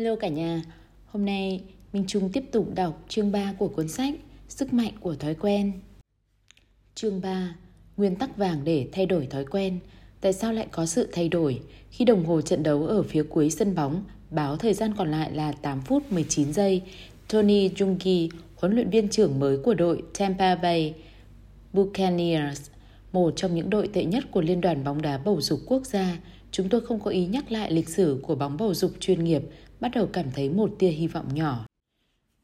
Hello cả nhà, hôm nay Minh Trung tiếp tục đọc chương 3 của cuốn sách Sức mạnh của thói quen. Chương 3. Nguyên tắc vàng để thay đổi thói quen. Tại sao lại có sự thay đổi? Khi đồng hồ trận đấu ở phía cuối sân bóng báo thời gian còn lại là 8 phút 19 giây, Tony Jungi, huấn luyện viên trưởng mới của đội Tampa Bay Buccaneers, một trong những đội tệ nhất của Liên đoàn bóng đá bầu dục quốc gia, chúng tôi không có ý nhắc lại lịch sử của bóng bầu dục chuyên nghiệp, bắt đầu cảm thấy một tia hy vọng nhỏ.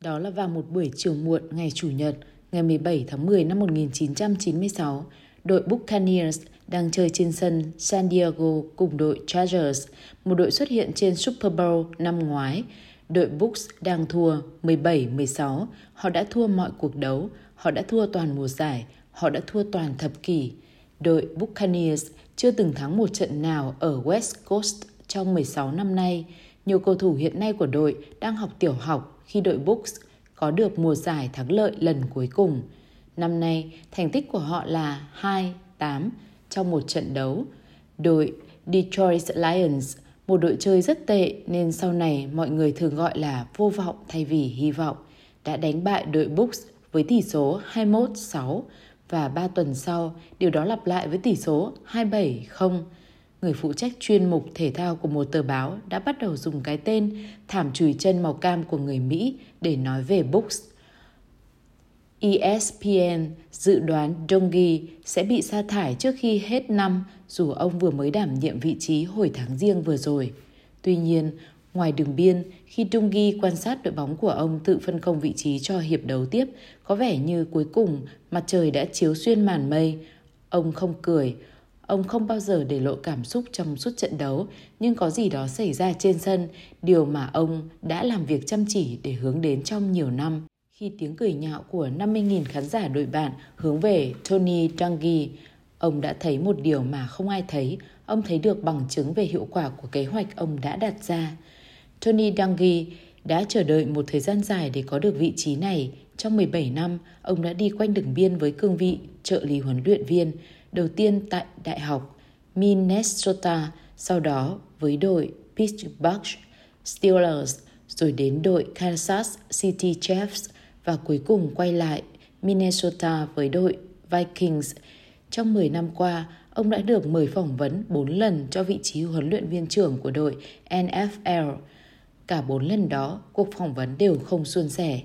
Đó là vào một buổi chiều muộn ngày Chủ nhật, ngày 17 tháng 10 năm 1996, đội Buccaneers đang chơi trên sân San Diego cùng đội Chargers, một đội xuất hiện trên Super Bowl năm ngoái. Đội Bucks đang thua 17-16, họ đã thua mọi cuộc đấu, họ đã thua toàn mùa giải, họ đã thua toàn thập kỷ. Đội Buccaneers chưa từng thắng một trận nào ở West Coast trong 16 năm nay. Nhiều cầu thủ hiện nay của đội đang học tiểu học khi đội Bucks có được mùa giải thắng lợi lần cuối cùng. Năm nay, thành tích của họ là 2-8 trong một trận đấu. Đội Detroit Lions, một đội chơi rất tệ nên sau này mọi người thường gọi là vô vọng thay vì hy vọng, đã đánh bại đội Bucks với tỷ số 21-6 và 3 tuần sau, điều đó lặp lại với tỷ số 27-0. Người phụ trách chuyên mục thể thao của một tờ báo đã bắt đầu dùng cái tên thảm chùi chân màu cam của người Mỹ để nói về Books. ESPN dự đoán Dongi sẽ bị sa thải trước khi hết năm dù ông vừa mới đảm nhiệm vị trí hồi tháng riêng vừa rồi. Tuy nhiên, ngoài đường biên, khi Dongi quan sát đội bóng của ông tự phân công vị trí cho hiệp đấu tiếp, có vẻ như cuối cùng mặt trời đã chiếu xuyên màn mây. Ông không cười, ông không bao giờ để lộ cảm xúc trong suốt trận đấu, nhưng có gì đó xảy ra trên sân, điều mà ông đã làm việc chăm chỉ để hướng đến trong nhiều năm. Khi tiếng cười nhạo của 50.000 khán giả đội bạn hướng về Tony Dungy, ông đã thấy một điều mà không ai thấy. Ông thấy được bằng chứng về hiệu quả của kế hoạch ông đã đặt ra. Tony Dungy đã chờ đợi một thời gian dài để có được vị trí này. Trong 17 năm, ông đã đi quanh đường biên với cương vị trợ lý huấn luyện viên, tiên tại Đại học Minnesota, sau đó với đội Pittsburgh Steelers, rồi đến đội Kansas City Chiefs và cuối cùng quay lại Minnesota với đội Vikings. Trong 10 năm qua, ông đã được mời phỏng vấn 4 lần cho vị trí huấn luyện viên trưởng của đội NFL. Cả 4 lần đó, cuộc phỏng vấn đều không suôn sẻ.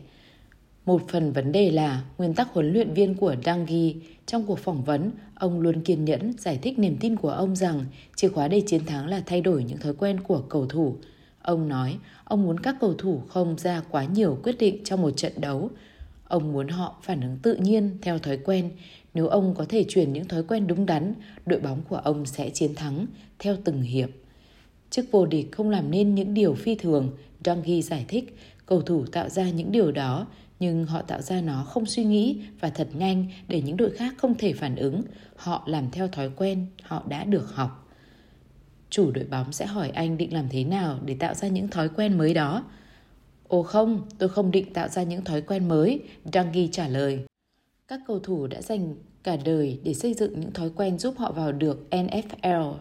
Một phần vấn đề là nguyên tắc huấn luyện viên của Dangi trong cuộc phỏng vấn, ông luôn kiên nhẫn giải thích niềm tin của ông rằng chìa khóa để chiến thắng là thay đổi những thói quen của cầu thủ. Ông nói ông muốn các cầu thủ không ra quá nhiều quyết định trong một trận đấu. Ông muốn họ phản ứng tự nhiên theo thói quen. Nếu ông có thể truyền những thói quen đúng đắn, đội bóng của ông sẽ chiến thắng theo từng hiệp. Chức vô địch không làm nên những điều phi thường, Dungy giải thích, cầu thủ tạo ra những điều đó nhưng họ tạo ra nó không suy nghĩ và thật nhanh để những đội khác không thể phản ứng. Họ làm theo thói quen họ đã được học. Chủ đội bóng sẽ hỏi anh định làm thế nào để tạo ra những thói quen mới đó. Ồ không, tôi không định tạo ra những thói quen mới, Dungy trả lời. Các cầu thủ đã dành cả đời để xây dựng những thói quen giúp họ vào được NFL.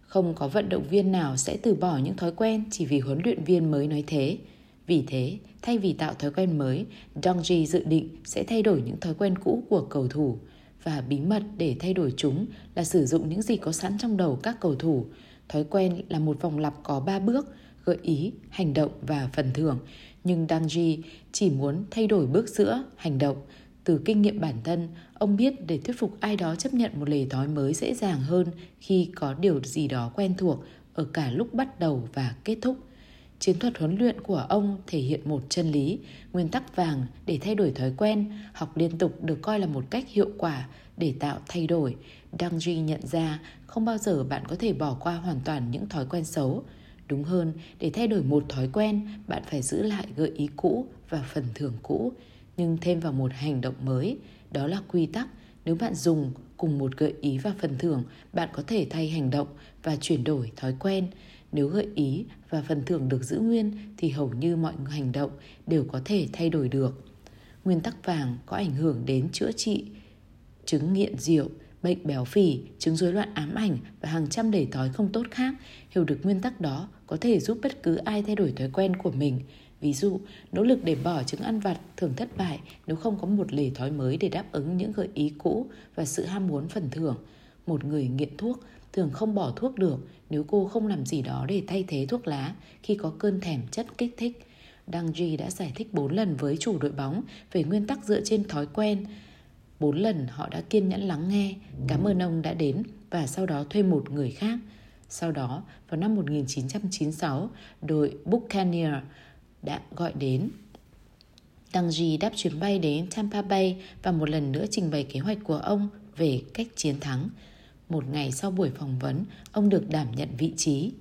Không có vận động viên nào sẽ từ bỏ những thói quen chỉ vì huấn luyện viên mới nói thế. Vì thế, thay vì tạo thói quen mới, Dongji dự định sẽ thay đổi những thói quen cũ của cầu thủ và bí mật để thay đổi chúng là sử dụng những gì có sẵn trong đầu các cầu thủ. Thói quen là một vòng lặp có 3 bước, gợi ý, hành động và phần thưởng. Nhưng Dangji chỉ muốn thay đổi bước giữa, hành động. Từ kinh nghiệm bản thân, ông biết để thuyết phục ai đó chấp nhận một lề thói mới dễ dàng hơn khi có điều gì đó quen thuộc ở cả lúc bắt đầu và kết thúc. Chiến thuật huấn luyện của ông thể hiện một chân lý, nguyên tắc vàng để thay đổi thói quen, học liên tục được coi là một cách hiệu quả để tạo thay đổi. Đăng Duy nhận ra không bao giờ bạn có thể bỏ qua hoàn toàn những thói quen xấu. Đúng hơn, để thay đổi một thói quen, bạn phải giữ lại gợi ý cũ và phần thưởng cũ, nhưng thêm vào một hành động mới. Đó là quy tắc. Nếu bạn dùng cùng một gợi ý và phần thưởng, bạn có thể thay hành động và chuyển đổi thói quen. Nếu gợi ý và phần thưởng được giữ nguyên thì hầu như mọi hành động đều có thể thay đổi được. Nguyên tắc vàng có ảnh hưởng đến chữa trị chứng nghiện rượu, bệnh béo phì, chứng rối loạn ám ảnh và hàng trăm đầy thói không tốt khác, hiểu được nguyên tắc đó có thể giúp bất cứ ai thay đổi thói quen của mình. Ví dụ, nỗ lực để bỏ chứng ăn vặt thường thất bại nếu không có một lề thói mới để đáp ứng những gợi ý cũ và sự ham muốn phần thưởng. Một người nghiện thuốc thường không bỏ thuốc được nếu cô không làm gì đó để thay thế thuốc lá khi có cơn thèm chất kích thích. Đăng Ji đã giải thích 4 lần với chủ đội bóng về nguyên tắc dựa trên thói quen. 4 lần họ đã kiên nhẫn lắng nghe, cảm ơn ông đã đến và sau đó thuê một người khác. Sau đó, vào năm 1996, đội Buccaneer đã gọi đến. Đăng Ji đáp chuyến bay đến Tampa Bay và một lần nữa trình bày kế hoạch của ông về cách chiến thắng. Một ngày sau buổi phỏng vấn, ông được đảm nhận vị trí.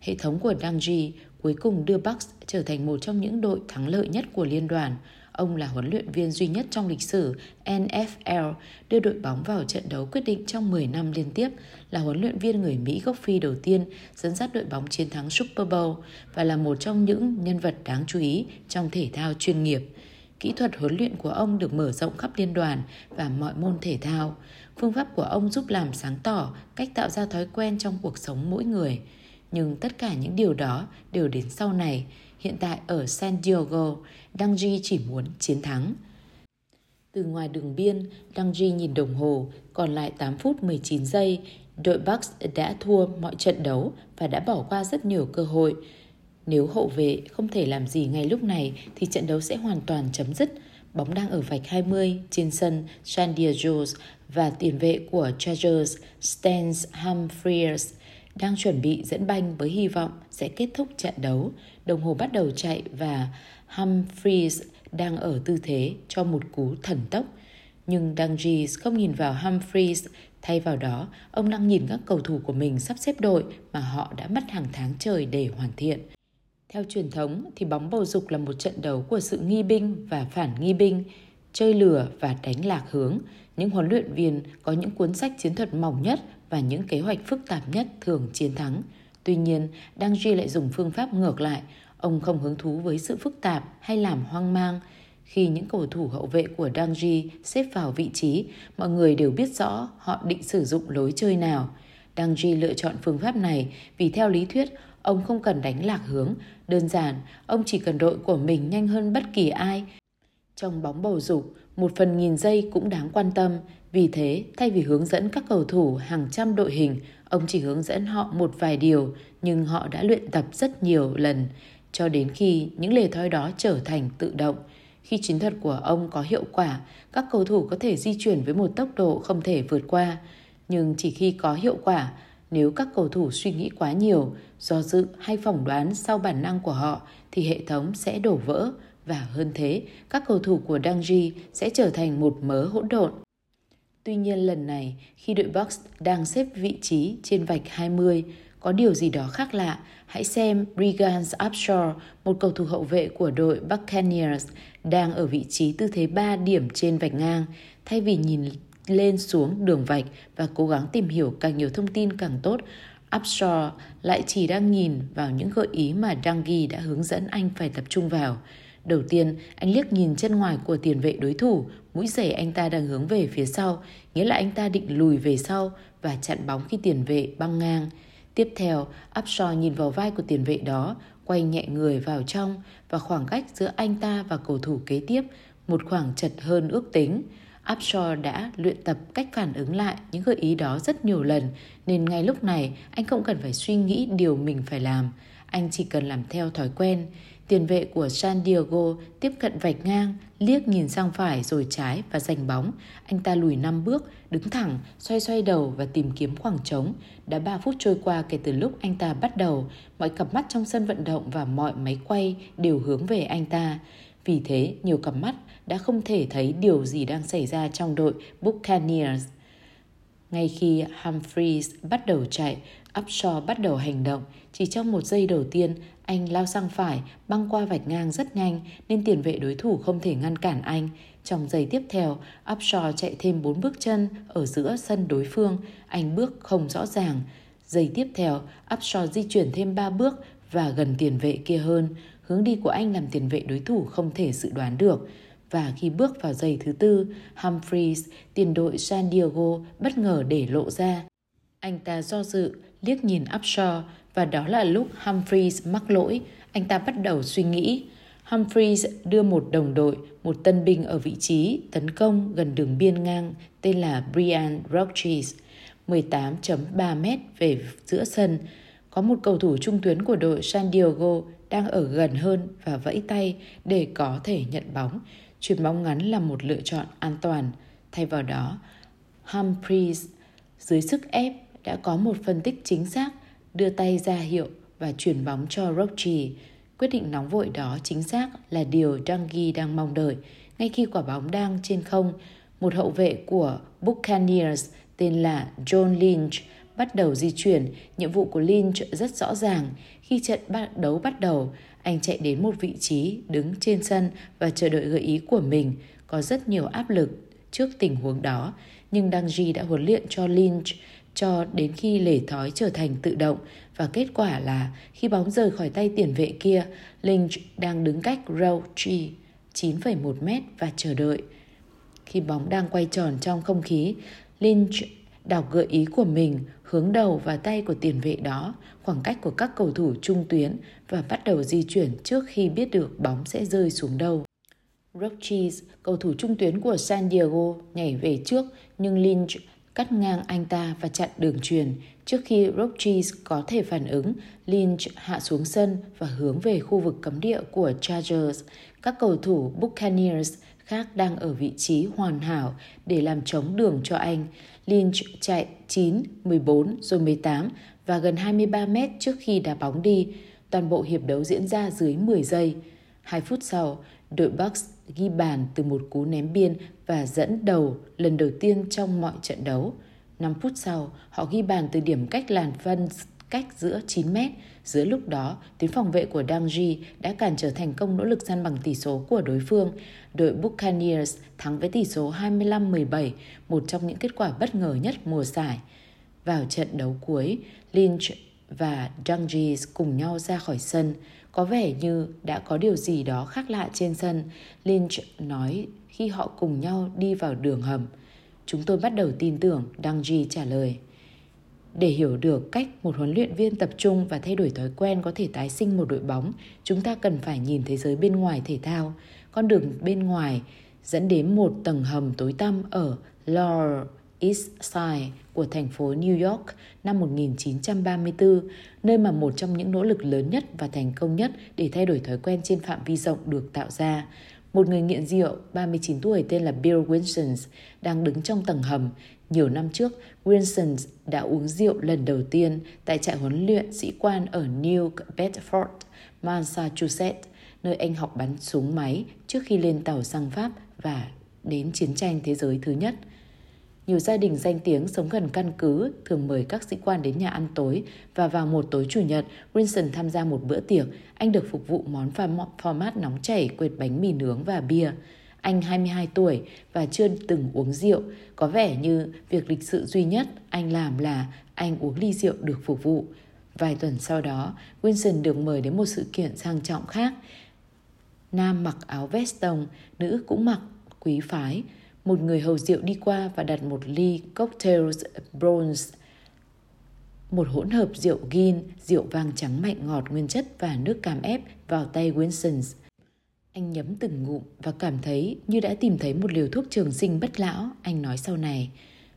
Hệ thống của Dangji cuối cùng đưa Bucks trở thành một trong những đội thắng lợi nhất của liên đoàn. Ông là huấn luyện viên duy nhất trong lịch sử NFL đưa đội bóng vào trận đấu quyết định trong 10 năm liên tiếp, là huấn luyện viên người Mỹ gốc Phi đầu tiên dẫn dắt đội bóng chiến thắng Super Bowl và là một trong những nhân vật đáng chú ý trong thể thao chuyên nghiệp. Kỹ thuật huấn luyện của ông được mở rộng khắp liên đoàn và mọi môn thể thao. Phương pháp của ông giúp làm sáng tỏ cách tạo ra thói quen trong cuộc sống mỗi người. Nhưng tất cả những điều đó đều đến sau này. Hiện tại ở San Diego, Đăng Duy chỉ muốn chiến thắng. Từ ngoài đường biên, Đăng Duy nhìn đồng hồ, còn lại 8 phút 19 giây. Đội Bucks đã thua mọi trận đấu và đã bỏ qua rất nhiều cơ hội. Nếu hậu vệ không thể làm gì ngay lúc này thì trận đấu sẽ hoàn toàn chấm dứt. Bóng đang ở vạch 20 trên sân San Diego và tiền vệ của Chargers Stan Humphries đang chuẩn bị dẫn banh với hy vọng sẽ kết thúc trận đấu. Đồng hồ bắt đầu chạy và Humphries đang ở tư thế cho một cú thần tốc. Nhưng Dungy không nhìn vào Humphries, thay vào đó, ông đang nhìn các cầu thủ của mình sắp xếp đội mà họ đã mất hàng tháng trời để hoàn thiện. Theo truyền thống thì bóng bầu dục là một trận đấu của sự nghi binh và phản nghi binh, chơi lừa và đánh lạc hướng. Những huấn luyện viên có những cuốn sách chiến thuật mỏng nhất và những kế hoạch phức tạp nhất thường chiến thắng. Tuy nhiên, Đăng Duy lại dùng phương pháp ngược lại. Ông không hứng thú với sự phức tạp hay làm hoang mang. Khi những cầu thủ hậu vệ của Đăng Duy xếp vào vị trí, mọi người đều biết rõ họ định sử dụng lối chơi nào. Đăng Duy lựa chọn phương pháp này vì theo lý thuyết, ông không cần đánh lạc hướng. Đơn giản, ông chỉ cần đội của mình nhanh hơn bất kỳ ai. Trong bóng bầu dục, một phần nghìn giây cũng đáng quan tâm. Vì thế, thay vì hướng dẫn các cầu thủ hàng trăm đội hình, ông chỉ hướng dẫn họ một vài điều, nhưng họ đã luyện tập rất nhiều lần, cho đến khi những lề thói đó trở thành tự động. Khi chiến thuật của ông có hiệu quả, các cầu thủ có thể di chuyển với một tốc độ không thể vượt qua. Nhưng chỉ khi có hiệu quả, nếu các cầu thủ suy nghĩ quá nhiều, do dự hay phỏng đoán sau bản năng của họ, thì hệ thống sẽ đổ vỡ và hơn thế, các cầu thủ của Dangji sẽ trở thành một mớ hỗn độn. Tuy nhiên lần này, khi đội Bucks đang xếp vị trí trên vạch 20, có điều gì đó khác lạ. Hãy xem Regan Upshaw, một cầu thủ hậu vệ của đội Buccaneers, đang ở vị trí tư thế 3 điểm trên vạch ngang. Thay vì nhìn lên xuống đường vạch và cố gắng tìm hiểu càng nhiều thông tin càng tốt, Upshaw lại chỉ đang nhìn vào những gợi ý mà Dangi đã hướng dẫn anh phải tập trung vào. Đầu tiên, anh liếc nhìn chân ngoài của tiền vệ đối thủ, mũi giày anh ta đang hướng về phía sau, nghĩa là anh ta định lùi về sau và chặn bóng khi tiền vệ băng ngang. Tiếp theo, Upshaw nhìn vào vai của tiền vệ đó, quay nhẹ người vào trong và khoảng cách giữa anh ta và cầu thủ kế tiếp một khoảng chật hơn ước tính. Upshaw đã luyện tập cách phản ứng lại những gợi ý đó rất nhiều lần nên ngay lúc này anh không cần phải suy nghĩ điều mình phải làm. Anh chỉ cần làm theo thói quen. Tiền vệ của San Diego tiếp cận vạch ngang, liếc nhìn sang phải rồi trái và giành bóng. Anh ta lùi 5 bước, đứng thẳng, xoay xoay đầu và tìm kiếm khoảng trống. Đã 3 phút trôi qua kể từ lúc anh ta bắt đầu, mọi cặp mắt trong sân vận động và mọi máy quay đều hướng về anh ta. Vì thế, nhiều cặp mắt đã không thể thấy điều gì đang xảy ra trong đội Buccaneers. Ngay khi Humphreys bắt đầu chạy, Upshaw bắt đầu hành động. Chỉ trong một giây đầu tiên, anh lao sang phải, băng qua vạch ngang rất nhanh nên tiền vệ đối thủ không thể ngăn cản anh. Trong giây tiếp theo, Upshaw chạy thêm 4 bước chân ở giữa sân đối phương. Anh bước không rõ ràng. Giây tiếp theo, Upshaw di chuyển thêm 3 bước và gần tiền vệ kia hơn. Hướng đi của anh làm tiền vệ đối thủ không thể dự đoán được và khi bước vào giây thứ tư, Humphreys, tiền đội San Diego, bất ngờ để lộ ra. Anh ta do dự, liếc nhìn Upshaw và đó là lúc Humphreys mắc lỗi. Anh ta bắt đầu suy nghĩ. Humphreys đưa một đồng đội, một tân binh ở vị trí tấn công gần đường biên ngang tên là Brian Roches, 18.3 m về giữa sân. Có một cầu thủ trung tuyến của đội San Diego đang ở gần hơn và vẫy tay để có thể nhận bóng. Chuyền bóng ngắn là một lựa chọn an toàn. Thay vào đó, Humphreys dưới sức ép đã có một phân tích chính xác, đưa tay ra hiệu và chuyển bóng cho Rochi. Quyết định nóng vội đó chính xác là điều Dungy đang mong đợi. Ngay khi quả bóng đang trên không, một hậu vệ của Buccaneers tên là John Lynch bắt đầu di chuyển. Nhiệm vụ của Lynch rất rõ ràng. Khi trận đấu bắt đầu, anh chạy đến một vị trí đứng trên sân và chờ đợi gợi ý của mình. Có rất nhiều áp lực trước tình huống đó, nhưng Dangji đã huấn luyện cho Lynch cho đến khi lề thói trở thành tự động và kết quả là khi bóng rời khỏi tay tiền vệ kia, Lynch đang đứng cách Rouchi 9,1 mét và chờ đợi. Khi bóng đang quay tròn trong không khí, Lynch đọc gợi ý của mình hướng đầu và tay của tiền vệ đó, khoảng cách của các cầu thủ trung tuyến và bắt đầu di chuyển trước khi biết được bóng sẽ rơi xuống đâu. Roches, cầu thủ trung tuyến của San Diego, nhảy về trước nhưng Lynch cắt ngang anh ta và chặn đường truyền. Trước khi Roches có thể phản ứng, Lynch hạ xuống sân và hướng về khu vực cấm địa của Chargers. Các cầu thủ Buccaneers khác đang ở vị trí hoàn hảo để làm chống đường cho anh. Lynch chạy 9, 14 rồi 18 và gần 23 mét trước khi đá bóng đi. Toàn bộ hiệp đấu diễn ra dưới 10 giây. 2 phút sau, đội Bucks ghi bàn từ một cú ném biên và dẫn đầu lần đầu tiên trong mọi trận đấu. 5 phút sau, họ ghi bàn từ điểm cách làn phân cách giữa 9 mét. Giữa lúc đó, tuyến phòng vệ của Dangji đã cản trở thành công nỗ lực săn bằng tỷ số của đối phương. Đội Buccaneers thắng với tỷ số 25-17, một trong những kết quả bất ngờ nhất mùa giải. Vào trận đấu cuối, Lynch và Dungy cùng nhau ra khỏi sân. Có vẻ như đã có điều gì đó khác lạ trên sân, Lynch nói khi họ cùng nhau đi vào đường hầm. Chúng tôi bắt đầu tin tưởng, Dungy trả lời. Để hiểu được cách một huấn luyện viên tập trung và thay đổi thói quen có thể tái sinh một đội bóng, chúng ta cần phải nhìn thế giới bên ngoài thể thao. Con đường bên ngoài dẫn đến một tầng hầm tối tăm ở Lore East Side của thành phố New York năm 1934, nơi mà một trong những nỗ lực lớn nhất và thành công nhất để thay đổi thói quen trên phạm vi rộng được tạo ra. Một người nghiện rượu 39 tuổi tên là Bill Wilson đang đứng trong tầng hầm. Nhiều năm trước, Wilson đã uống rượu lần đầu tiên tại trại huấn luyện sĩ quan ở New Bedford, Massachusetts, nơi anh học bắn súng máy trước khi lên tàu sang Pháp và đến chiến tranh thế giới thứ nhất – nhiều gia đình danh tiếng sống gần căn cứ thường mời các sĩ quan đến nhà ăn tối và vào một tối chủ nhật, Winston tham gia một bữa tiệc. Anh được phục vụ món format nóng chảy, quệt bánh mì nướng và bia. Anh 22 tuổi và chưa từng uống rượu. Có vẻ như việc lịch sự duy nhất anh làm là anh uống ly rượu được phục vụ. Vài tuần sau đó, Winston được mời đến một sự kiện sang trọng khác. Nam mặc áo vest tông, nữ cũng mặc quý phái một người hầu rượu đi qua và đặt một ly cocktails bronze một hỗn hợp rượu gin, rượu vang trắng mạnh ngọt nguyên chất và nước cam ép vào tay Winston. Anh nhấm từng ngụm và cảm thấy như đã tìm thấy một liều thuốc trường sinh bất lão, anh nói sau này.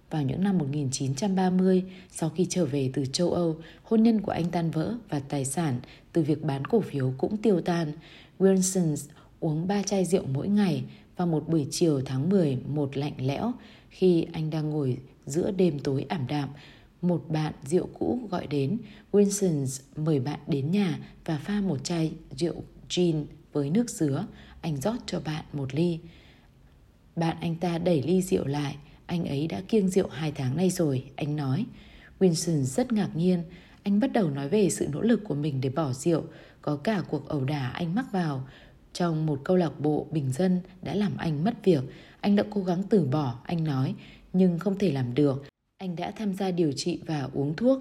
Vào những năm 1930, sau khi trở về từ châu Âu, hôn nhân của anh tan vỡ và tài sản từ việc bán cổ phiếu cũng tiêu tan. Wilson uống ba chai rượu mỗi ngày vào một buổi chiều tháng 10 một lạnh lẽo, khi anh đang ngồi giữa đêm tối ảm đạm, một bạn rượu cũ gọi đến Winston mời bạn đến nhà và pha một chai rượu gin với nước dứa, anh rót cho bạn một ly. Bạn anh ta đẩy ly rượu lại, anh ấy đã kiêng rượu hai tháng nay rồi, anh nói. Winston rất ngạc nhiên, anh bắt đầu nói về sự nỗ lực của mình để bỏ rượu, có cả cuộc ẩu đả anh mắc vào trong một câu lạc bộ bình dân đã làm anh mất việc. Anh đã cố gắng từ bỏ, anh nói, nhưng không thể làm được. Anh đã tham gia điều trị và uống thuốc.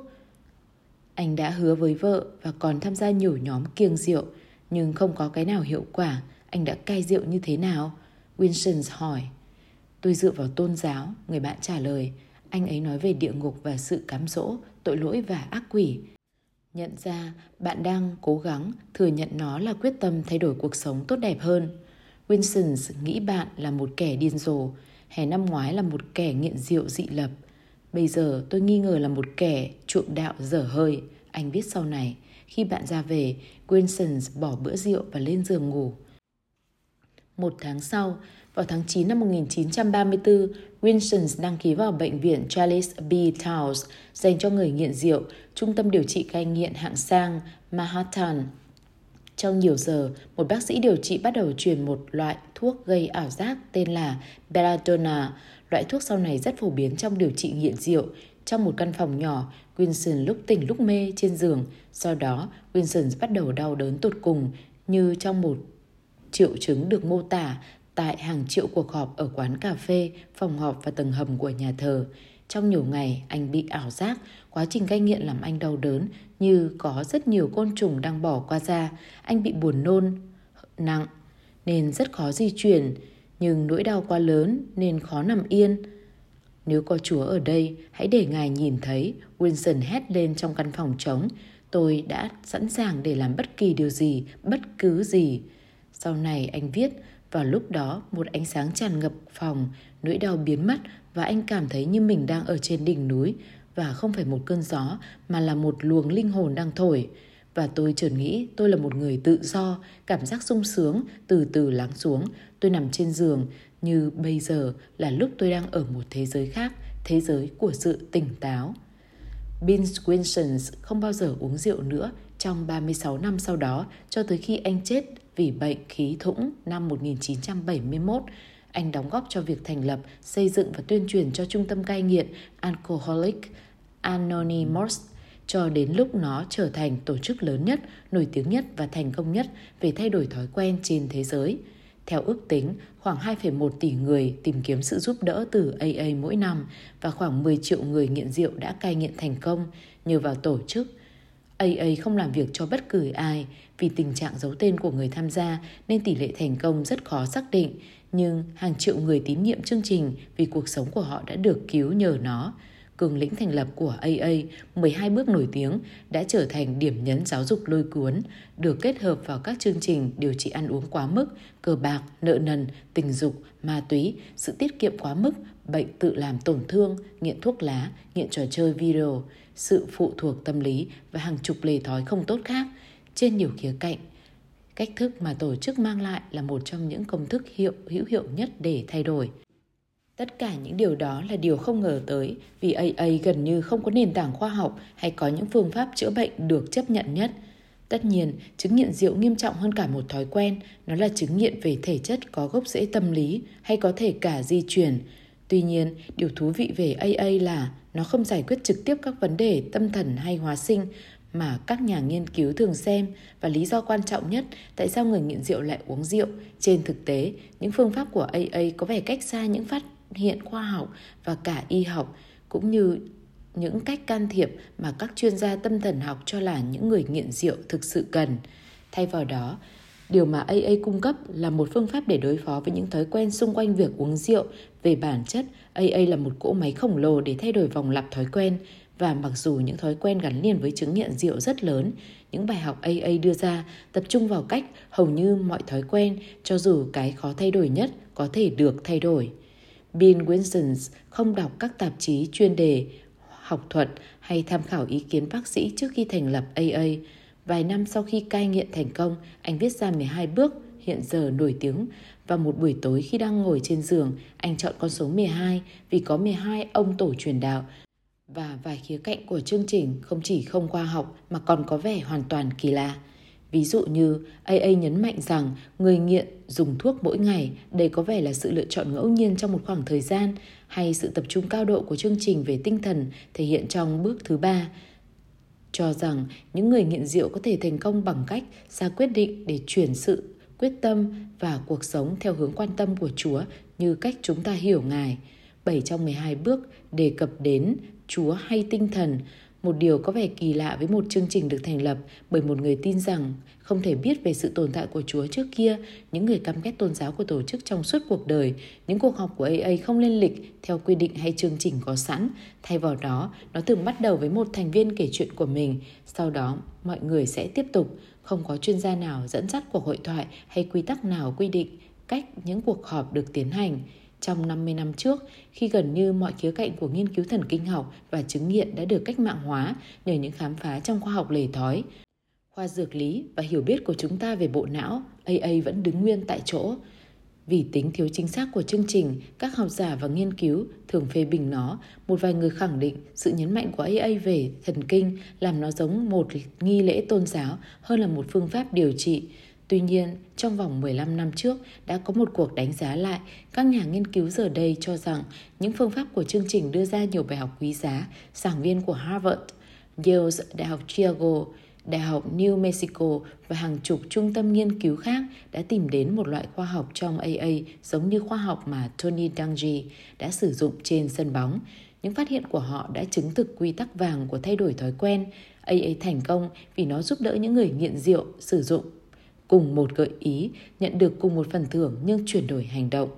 Anh đã hứa với vợ và còn tham gia nhiều nhóm kiêng rượu, nhưng không có cái nào hiệu quả. Anh đã cai rượu như thế nào? Winston hỏi. Tôi dựa vào tôn giáo, người bạn trả lời. Anh ấy nói về địa ngục và sự cám dỗ, tội lỗi và ác quỷ. Nhận ra bạn đang cố gắng thừa nhận nó là quyết tâm thay đổi cuộc sống tốt đẹp hơn. Winston nghĩ bạn là một kẻ điên rồ, hè năm ngoái là một kẻ nghiện rượu dị lập. Bây giờ tôi nghi ngờ là một kẻ chuộng đạo dở hơi, anh viết sau này. Khi bạn ra về, Winston bỏ bữa rượu và lên giường ngủ. Một tháng sau, vào tháng 9 năm 1934, Winston đăng ký vào bệnh viện Charles B. Towns dành cho người nghiện rượu, trung tâm điều trị cai nghiện hạng sang Manhattan. Trong nhiều giờ, một bác sĩ điều trị bắt đầu truyền một loại thuốc gây ảo giác tên là Belladonna. Loại thuốc sau này rất phổ biến trong điều trị nghiện rượu. Trong một căn phòng nhỏ, Winston lúc tỉnh lúc mê trên giường. Sau đó, Winston bắt đầu đau đớn tột cùng như trong một triệu chứng được mô tả tại hàng triệu cuộc họp ở quán cà phê, phòng họp và tầng hầm của nhà thờ. Trong nhiều ngày, anh bị ảo giác, quá trình cai nghiện làm anh đau đớn như có rất nhiều côn trùng đang bỏ qua da. Anh bị buồn nôn nặng nên rất khó di chuyển, nhưng nỗi đau quá lớn nên khó nằm yên. Nếu có Chúa ở đây, hãy để Ngài nhìn thấy, Winston hét lên trong căn phòng trống. Tôi đã sẵn sàng để làm bất kỳ điều gì, bất cứ gì. Sau này anh viết, vào lúc đó một ánh sáng tràn ngập phòng, nỗi đau biến mất và anh cảm thấy như mình đang ở trên đỉnh núi và không phải một cơn gió mà là một luồng linh hồn đang thổi. Và tôi chợt nghĩ tôi là một người tự do, cảm giác sung sướng từ từ lắng xuống. Tôi nằm trên giường như bây giờ là lúc tôi đang ở một thế giới khác, thế giới của sự tỉnh táo. Bill Winston không bao giờ uống rượu nữa trong 36 năm sau đó cho tới khi anh chết vì bệnh khí thủng năm 1971. Anh đóng góp cho việc thành lập, xây dựng và tuyên truyền cho trung tâm cai nghiện Alcoholic Anonymous cho đến lúc nó trở thành tổ chức lớn nhất, nổi tiếng nhất và thành công nhất về thay đổi thói quen trên thế giới. Theo ước tính, khoảng 2,1 tỷ người tìm kiếm sự giúp đỡ từ AA mỗi năm và khoảng 10 triệu người nghiện rượu đã cai nghiện thành công nhờ vào tổ chức AA không làm việc cho bất cứ ai. Vì tình trạng giấu tên của người tham gia nên tỷ lệ thành công rất khó xác định, nhưng hàng triệu người tín nhiệm chương trình vì cuộc sống của họ đã được cứu nhờ nó. Cường lĩnh thành lập của AA, 12 bước nổi tiếng, đã trở thành điểm nhấn giáo dục lôi cuốn, được kết hợp vào các chương trình điều trị ăn uống quá mức, cờ bạc, nợ nần, tình dục, ma túy, sự tiết kiệm quá mức, bệnh tự làm tổn thương, nghiện thuốc lá, nghiện trò chơi video, sự phụ thuộc tâm lý và hàng chục lề thói không tốt khác trên nhiều khía cạnh. Cách thức mà tổ chức mang lại là một trong những công thức hiệu hữu hiệu nhất để thay đổi. Tất cả những điều đó là điều không ngờ tới vì AA gần như không có nền tảng khoa học hay có những phương pháp chữa bệnh được chấp nhận nhất. Tất nhiên, chứng nghiện rượu nghiêm trọng hơn cả một thói quen, nó là chứng nghiện về thể chất có gốc rễ tâm lý hay có thể cả di truyền. Tuy nhiên, điều thú vị về AA là nó không giải quyết trực tiếp các vấn đề tâm thần hay hóa sinh mà các nhà nghiên cứu thường xem và lý do quan trọng nhất tại sao người nghiện rượu lại uống rượu. Trên thực tế, những phương pháp của AA có vẻ cách xa những phát hiện khoa học và cả y học cũng như những cách can thiệp mà các chuyên gia tâm thần học cho là những người nghiện rượu thực sự cần. Thay vào đó, điều mà AA cung cấp là một phương pháp để đối phó với những thói quen xung quanh việc uống rượu. Về bản chất, AA là một cỗ máy khổng lồ để thay đổi vòng lặp thói quen và mặc dù những thói quen gắn liền với chứng nghiện rượu rất lớn, những bài học AA đưa ra tập trung vào cách hầu như mọi thói quen, cho dù cái khó thay đổi nhất, có thể được thay đổi. Bill Winston không đọc các tạp chí chuyên đề học thuật hay tham khảo ý kiến bác sĩ trước khi thành lập AA. Vài năm sau khi cai nghiện thành công, anh viết ra 12 bước hiện giờ nổi tiếng. Và một buổi tối khi đang ngồi trên giường, anh chọn con số 12 vì có 12 ông tổ truyền đạo. Và vài khía cạnh của chương trình không chỉ không khoa học mà còn có vẻ hoàn toàn kỳ lạ. Ví dụ như AA nhấn mạnh rằng người nghiện dùng thuốc mỗi ngày, đây có vẻ là sự lựa chọn ngẫu nhiên trong một khoảng thời gian hay sự tập trung cao độ của chương trình về tinh thần thể hiện trong bước thứ ba cho rằng những người nghiện rượu có thể thành công bằng cách ra quyết định để chuyển sự quyết tâm và cuộc sống theo hướng quan tâm của Chúa như cách chúng ta hiểu Ngài. 7 trong 12 bước đề cập đến Chúa hay tinh thần, một điều có vẻ kỳ lạ với một chương trình được thành lập bởi một người tin rằng không thể biết về sự tồn tại của Chúa trước kia, những người căm ghét tôn giáo của tổ chức trong suốt cuộc đời, những cuộc họp của AA không lên lịch theo quy định hay chương trình có sẵn. Thay vào đó, nó thường bắt đầu với một thành viên kể chuyện của mình, sau đó mọi người sẽ tiếp tục. Không có chuyên gia nào dẫn dắt cuộc hội thoại hay quy tắc nào quy định cách những cuộc họp được tiến hành. Trong 50 năm trước, khi gần như mọi khía cạnh của nghiên cứu thần kinh học và chứng nghiệm đã được cách mạng hóa nhờ những khám phá trong khoa học lề thói, khoa dược lý và hiểu biết của chúng ta về bộ não, AA vẫn đứng nguyên tại chỗ. Vì tính thiếu chính xác của chương trình, các học giả và nghiên cứu thường phê bình nó. Một vài người khẳng định sự nhấn mạnh của AA về thần kinh làm nó giống một nghi lễ tôn giáo hơn là một phương pháp điều trị. Tuy nhiên, trong vòng 15 năm trước đã có một cuộc đánh giá lại, các nhà nghiên cứu giờ đây cho rằng những phương pháp của chương trình đưa ra nhiều bài học quý giá. Giảng viên của Harvard, Yale, Đại học Chicago, Đại học New Mexico và hàng chục trung tâm nghiên cứu khác đã tìm đến một loại khoa học trong AA giống như khoa học mà Tony Dungy đã sử dụng trên sân bóng. Những phát hiện của họ đã chứng thực quy tắc vàng của thay đổi thói quen. AA thành công vì nó giúp đỡ những người nghiện rượu sử dụng cùng một gợi ý, nhận được cùng một phần thưởng nhưng chuyển đổi hành động.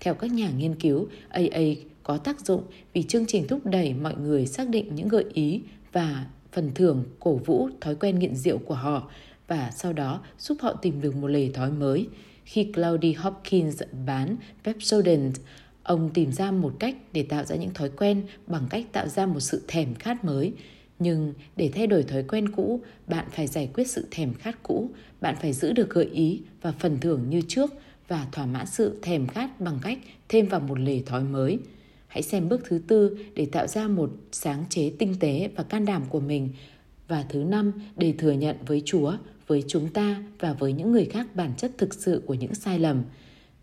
Theo các nhà nghiên cứu, AA có tác dụng vì chương trình thúc đẩy mọi người xác định những gợi ý và phần thưởng cổ vũ thói quen nghiện rượu của họ và sau đó giúp họ tìm được một lề thói mới. Khi Claudie Hopkins bán Pepsodent, ông tìm ra một cách để tạo ra những thói quen bằng cách tạo ra một sự thèm khát mới. Nhưng để thay đổi thói quen cũ, bạn phải giải quyết sự thèm khát cũ, bạn phải giữ được gợi ý và phần thưởng như trước và thỏa mãn sự thèm khát bằng cách thêm vào một lề thói mới. Hãy xem bước thứ tư để tạo ra một sáng chế tinh tế và can đảm của mình. Và thứ năm để thừa nhận với Chúa, với chúng ta và với những người khác bản chất thực sự của những sai lầm.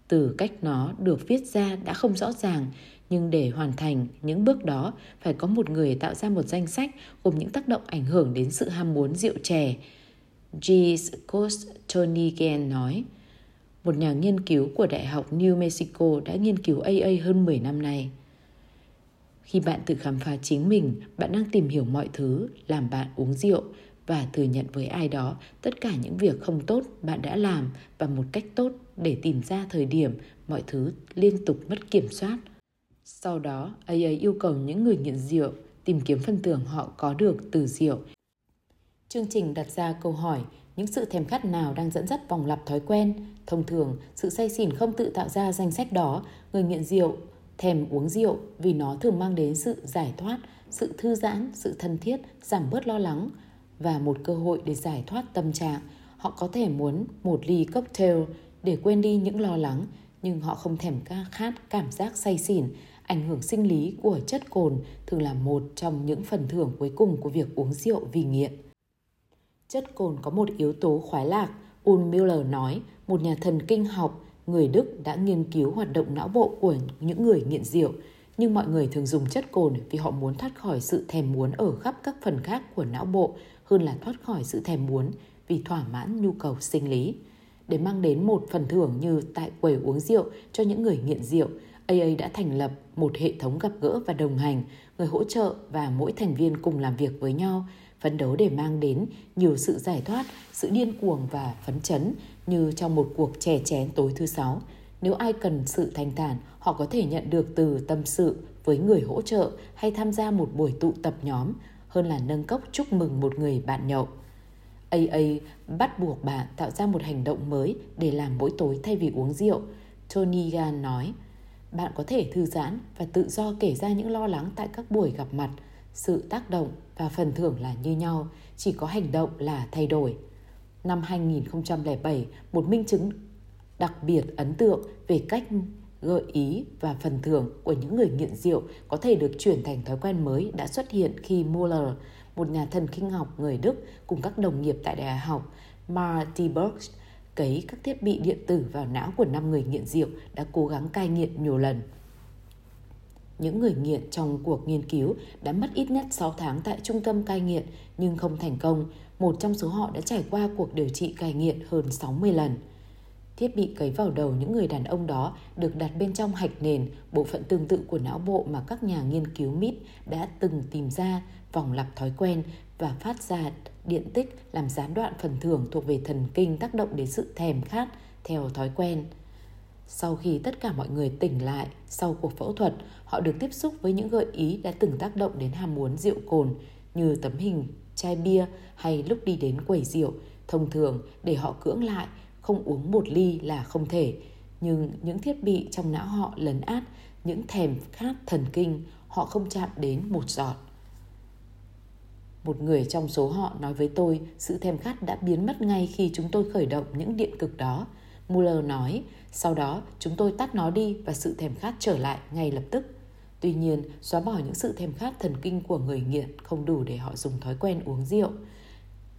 Từ cách nó được viết ra đã không rõ ràng, nhưng để hoàn thành những bước đó phải có một người tạo ra một danh sách gồm những tác động ảnh hưởng đến sự ham muốn rượu chè. G. Scott Tony Gann nói, một nhà nghiên cứu của Đại học New Mexico đã nghiên cứu AA hơn 10 năm nay. Khi bạn tự khám phá chính mình, bạn đang tìm hiểu mọi thứ làm bạn uống rượu và thừa nhận với ai đó tất cả những việc không tốt bạn đã làm và một cách tốt để tìm ra thời điểm mọi thứ liên tục mất kiểm soát. Sau đó, AA yêu cầu những người nghiện rượu tìm kiếm phần thưởng họ có được từ rượu. Chương trình đặt ra câu hỏi những sự thèm khát nào đang dẫn dắt vòng lặp thói quen. Thông thường, sự say xỉn không tự tạo ra danh sách đó. Người nghiện rượu thèm uống rượu vì nó thường mang đến sự giải thoát, sự thư giãn, sự thân thiết, giảm bớt lo lắng và một cơ hội để giải thoát tâm trạng. Họ có thể muốn một ly cocktail để quên đi những lo lắng, nhưng họ không thèm ca khát cảm giác say xỉn. Ảnh hưởng sinh lý của chất cồn thường là một trong những phần thưởng cuối cùng của việc uống rượu vì nghiện. Chất cồn có một yếu tố khoái lạc, Ul Miller nói, một nhà thần kinh học người Đức đã nghiên cứu hoạt động não bộ của những người nghiện rượu, nhưng mọi người thường dùng chất cồn vì họ muốn thoát khỏi sự thèm muốn ở khắp các phần khác của não bộ hơn là thoát khỏi sự thèm muốn vì thỏa mãn nhu cầu sinh lý. Để mang đến một phần thưởng như tại quầy uống rượu cho những người nghiện rượu, AA đã thành lập một hệ thống gặp gỡ và đồng hành, người hỗ trợ và mỗi thành viên cùng làm việc với nhau, phấn đấu để mang đến nhiều sự giải thoát, sự điên cuồng và phấn chấn như trong một cuộc chè chén tối thứ sáu. Nếu ai cần sự thanh thản, họ có thể nhận được từ tâm sự với người hỗ trợ hay tham gia một buổi tụ tập nhóm hơn là nâng cốc chúc mừng một người bạn nhậu. AA bắt buộc bạn tạo ra một hành động mới để làm mỗi tối thay vì uống rượu. Tony Gann nói, bạn có thể thư giãn và tự do kể ra những lo lắng tại các buổi gặp mặt. Sự tác động và phần thưởng là như nhau, chỉ có hành động là thay đổi năm 2007 một minh chứng đặc biệt ấn tượng về cách gợi ý và phần thưởng của những người nghiện rượu có thể được chuyển thành thói quen mới đã xuất hiện khi Muller, một nhà thần kinh học người Đức cùng các đồng nghiệp tại đại học Martiburg cấy các thiết bị điện tử vào não của 5 người nghiện rượu đã cố gắng cai nghiện nhiều lần. Những người nghiện trong cuộc nghiên cứu đã mất ít nhất 6 tháng tại trung tâm cai nghiện nhưng không thành công một trong số họ đã trải qua cuộc điều trị cai nghiện hơn 60 lần. Thiết bị cấy vào đầu những người đàn ông đó được đặt bên trong hạch nền, bộ phận tương tự của não bộ mà các nhà nghiên cứu MIT đã từng tìm ra vòng lặp thói quen và phát ra điện tích làm gián đoạn phần thưởng thuộc về thần kinh tác động đến sự thèm khát theo thói quen. Sau khi tất cả mọi người tỉnh lại sau cuộc phẫu thuật, họ được tiếp xúc với những gợi ý đã từng tác động đến ham muốn rượu cồn như tấm hình chai bia hay lúc đi đến quầy rượu. Thông thường để họ cưỡng lại, không uống một ly là không thể. Nhưng những thiết bị trong não họ lấn át những thèm khát thần kinh, họ không chạm đến một giọt. Một người trong số họ nói với tôi sự thèm khát đã biến mất ngay khi chúng tôi khởi động những điện cực đó. Muller nói, sau đó chúng tôi tắt nó đi và sự thèm khát trở lại ngay lập tức. Tuy nhiên, xóa bỏ những sự thèm khát thần kinh của người nghiện không đủ để họ dùng thói quen uống rượu.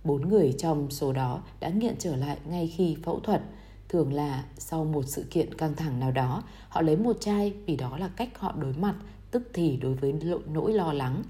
Bốn người trong số đó đã nghiện trở lại ngay khi phẫu thuật. Thường là sau một sự kiện căng thẳng nào đó, họ lấy một chai vì đó là cách họ đối mặt tức thì đối với nỗi lo lắng.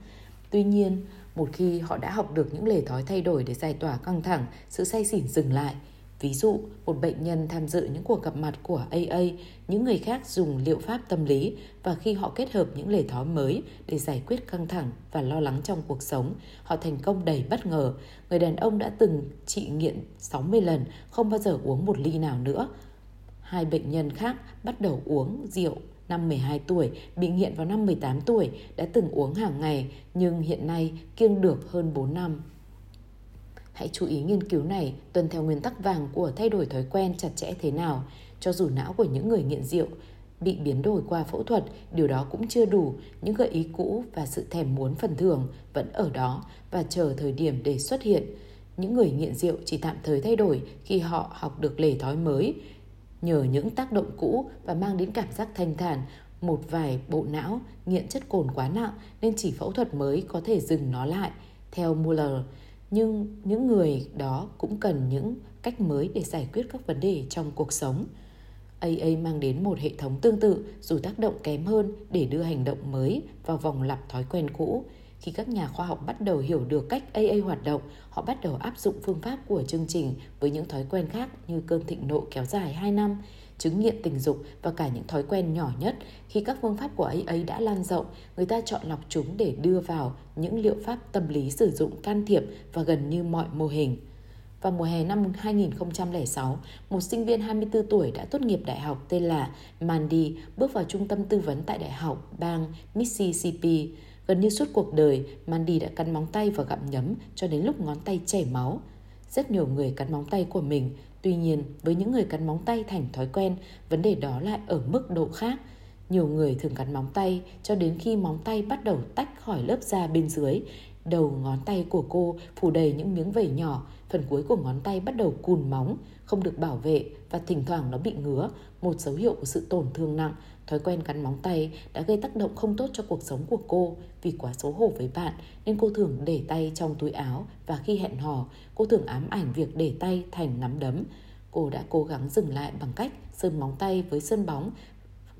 Tuy nhiên, một khi họ đã học được những lề thói thay đổi để giải tỏa căng thẳng, sự say xỉn dừng lại. Ví dụ, một bệnh nhân tham dự những cuộc gặp mặt của AA, những người khác dùng liệu pháp tâm lý và khi họ kết hợp những lề thói mới để giải quyết căng thẳng và lo lắng trong cuộc sống, họ thành công đầy bất ngờ. Người đàn ông đã từng trị nghiện 60 lần, không bao giờ uống một ly nào nữa. Hai bệnh nhân khác bắt đầu uống rượu năm 12 tuổi, bị nghiện vào năm 18 tuổi, đã từng uống hàng ngày nhưng hiện nay kiêng được hơn 4 năm. Hãy chú ý nghiên cứu này tuân theo nguyên tắc vàng của thay đổi thói quen chặt chẽ thế nào. Cho dù não của những người nghiện rượu bị biến đổi qua phẫu thuật, điều đó cũng chưa đủ. Những gợi ý cũ và sự thèm muốn phần thưởng vẫn ở đó và chờ thời điểm để xuất hiện. Những người nghiện rượu chỉ tạm thời thay đổi khi họ học được lề thói mới. Nhờ những tác động cũ và mang đến cảm giác thanh thản, một vài bộ não nghiện chất cồn quá nặng nên chỉ phẫu thuật mới có thể dừng nó lại. Theo Muller, nhưng những người đó cũng cần những cách mới để giải quyết các vấn đề trong cuộc sống. AA mang đến một hệ thống tương tự dù tác động kém hơn để đưa hành động mới vào vòng lặp thói quen cũ. Khi các nhà khoa học bắt đầu hiểu được cách AA hoạt động, họ bắt đầu áp dụng phương pháp của chương trình với những thói quen khác như cơn thịnh nộ kéo dài 2 năm, chứng nghiện tình dục và cả những thói quen nhỏ nhất. Khi các phương pháp của AA đã lan rộng, người ta chọn lọc chúng để đưa vào những liệu pháp tâm lý sử dụng can thiệp và gần như mọi mô hình. Vào mùa hè năm 2006, một sinh viên 24 tuổi đã tốt nghiệp đại học tên là Mandy bước vào trung tâm tư vấn tại đại học bang Mississippi. Gần như suốt cuộc đời, Mandy đã cắn móng tay và gặm nhấm cho đến lúc ngón tay chảy máu. Rất nhiều người cắn móng tay của mình, tuy nhiên với những người cắn móng tay thành thói quen, vấn đề đó lại ở mức độ khác. Nhiều người thường cắn móng tay cho đến khi móng tay bắt đầu tách khỏi lớp da bên dưới. Đầu ngón tay của cô phủ đầy những miếng vẩy nhỏ, phần cuối của ngón tay bắt đầu cùn móng, không được bảo vệ và thỉnh thoảng nó bị ngứa, một dấu hiệu của sự tổn thương nặng. Thói quen cắn móng tay đã gây tác động không tốt cho cuộc sống của cô vì quá xấu hổ với bạn nên cô thường để tay trong túi áo và khi hẹn hò, cô thường ám ảnh việc để tay thành nắm đấm. Cô đã cố gắng dừng lại bằng cách sơn móng tay với sơn bóng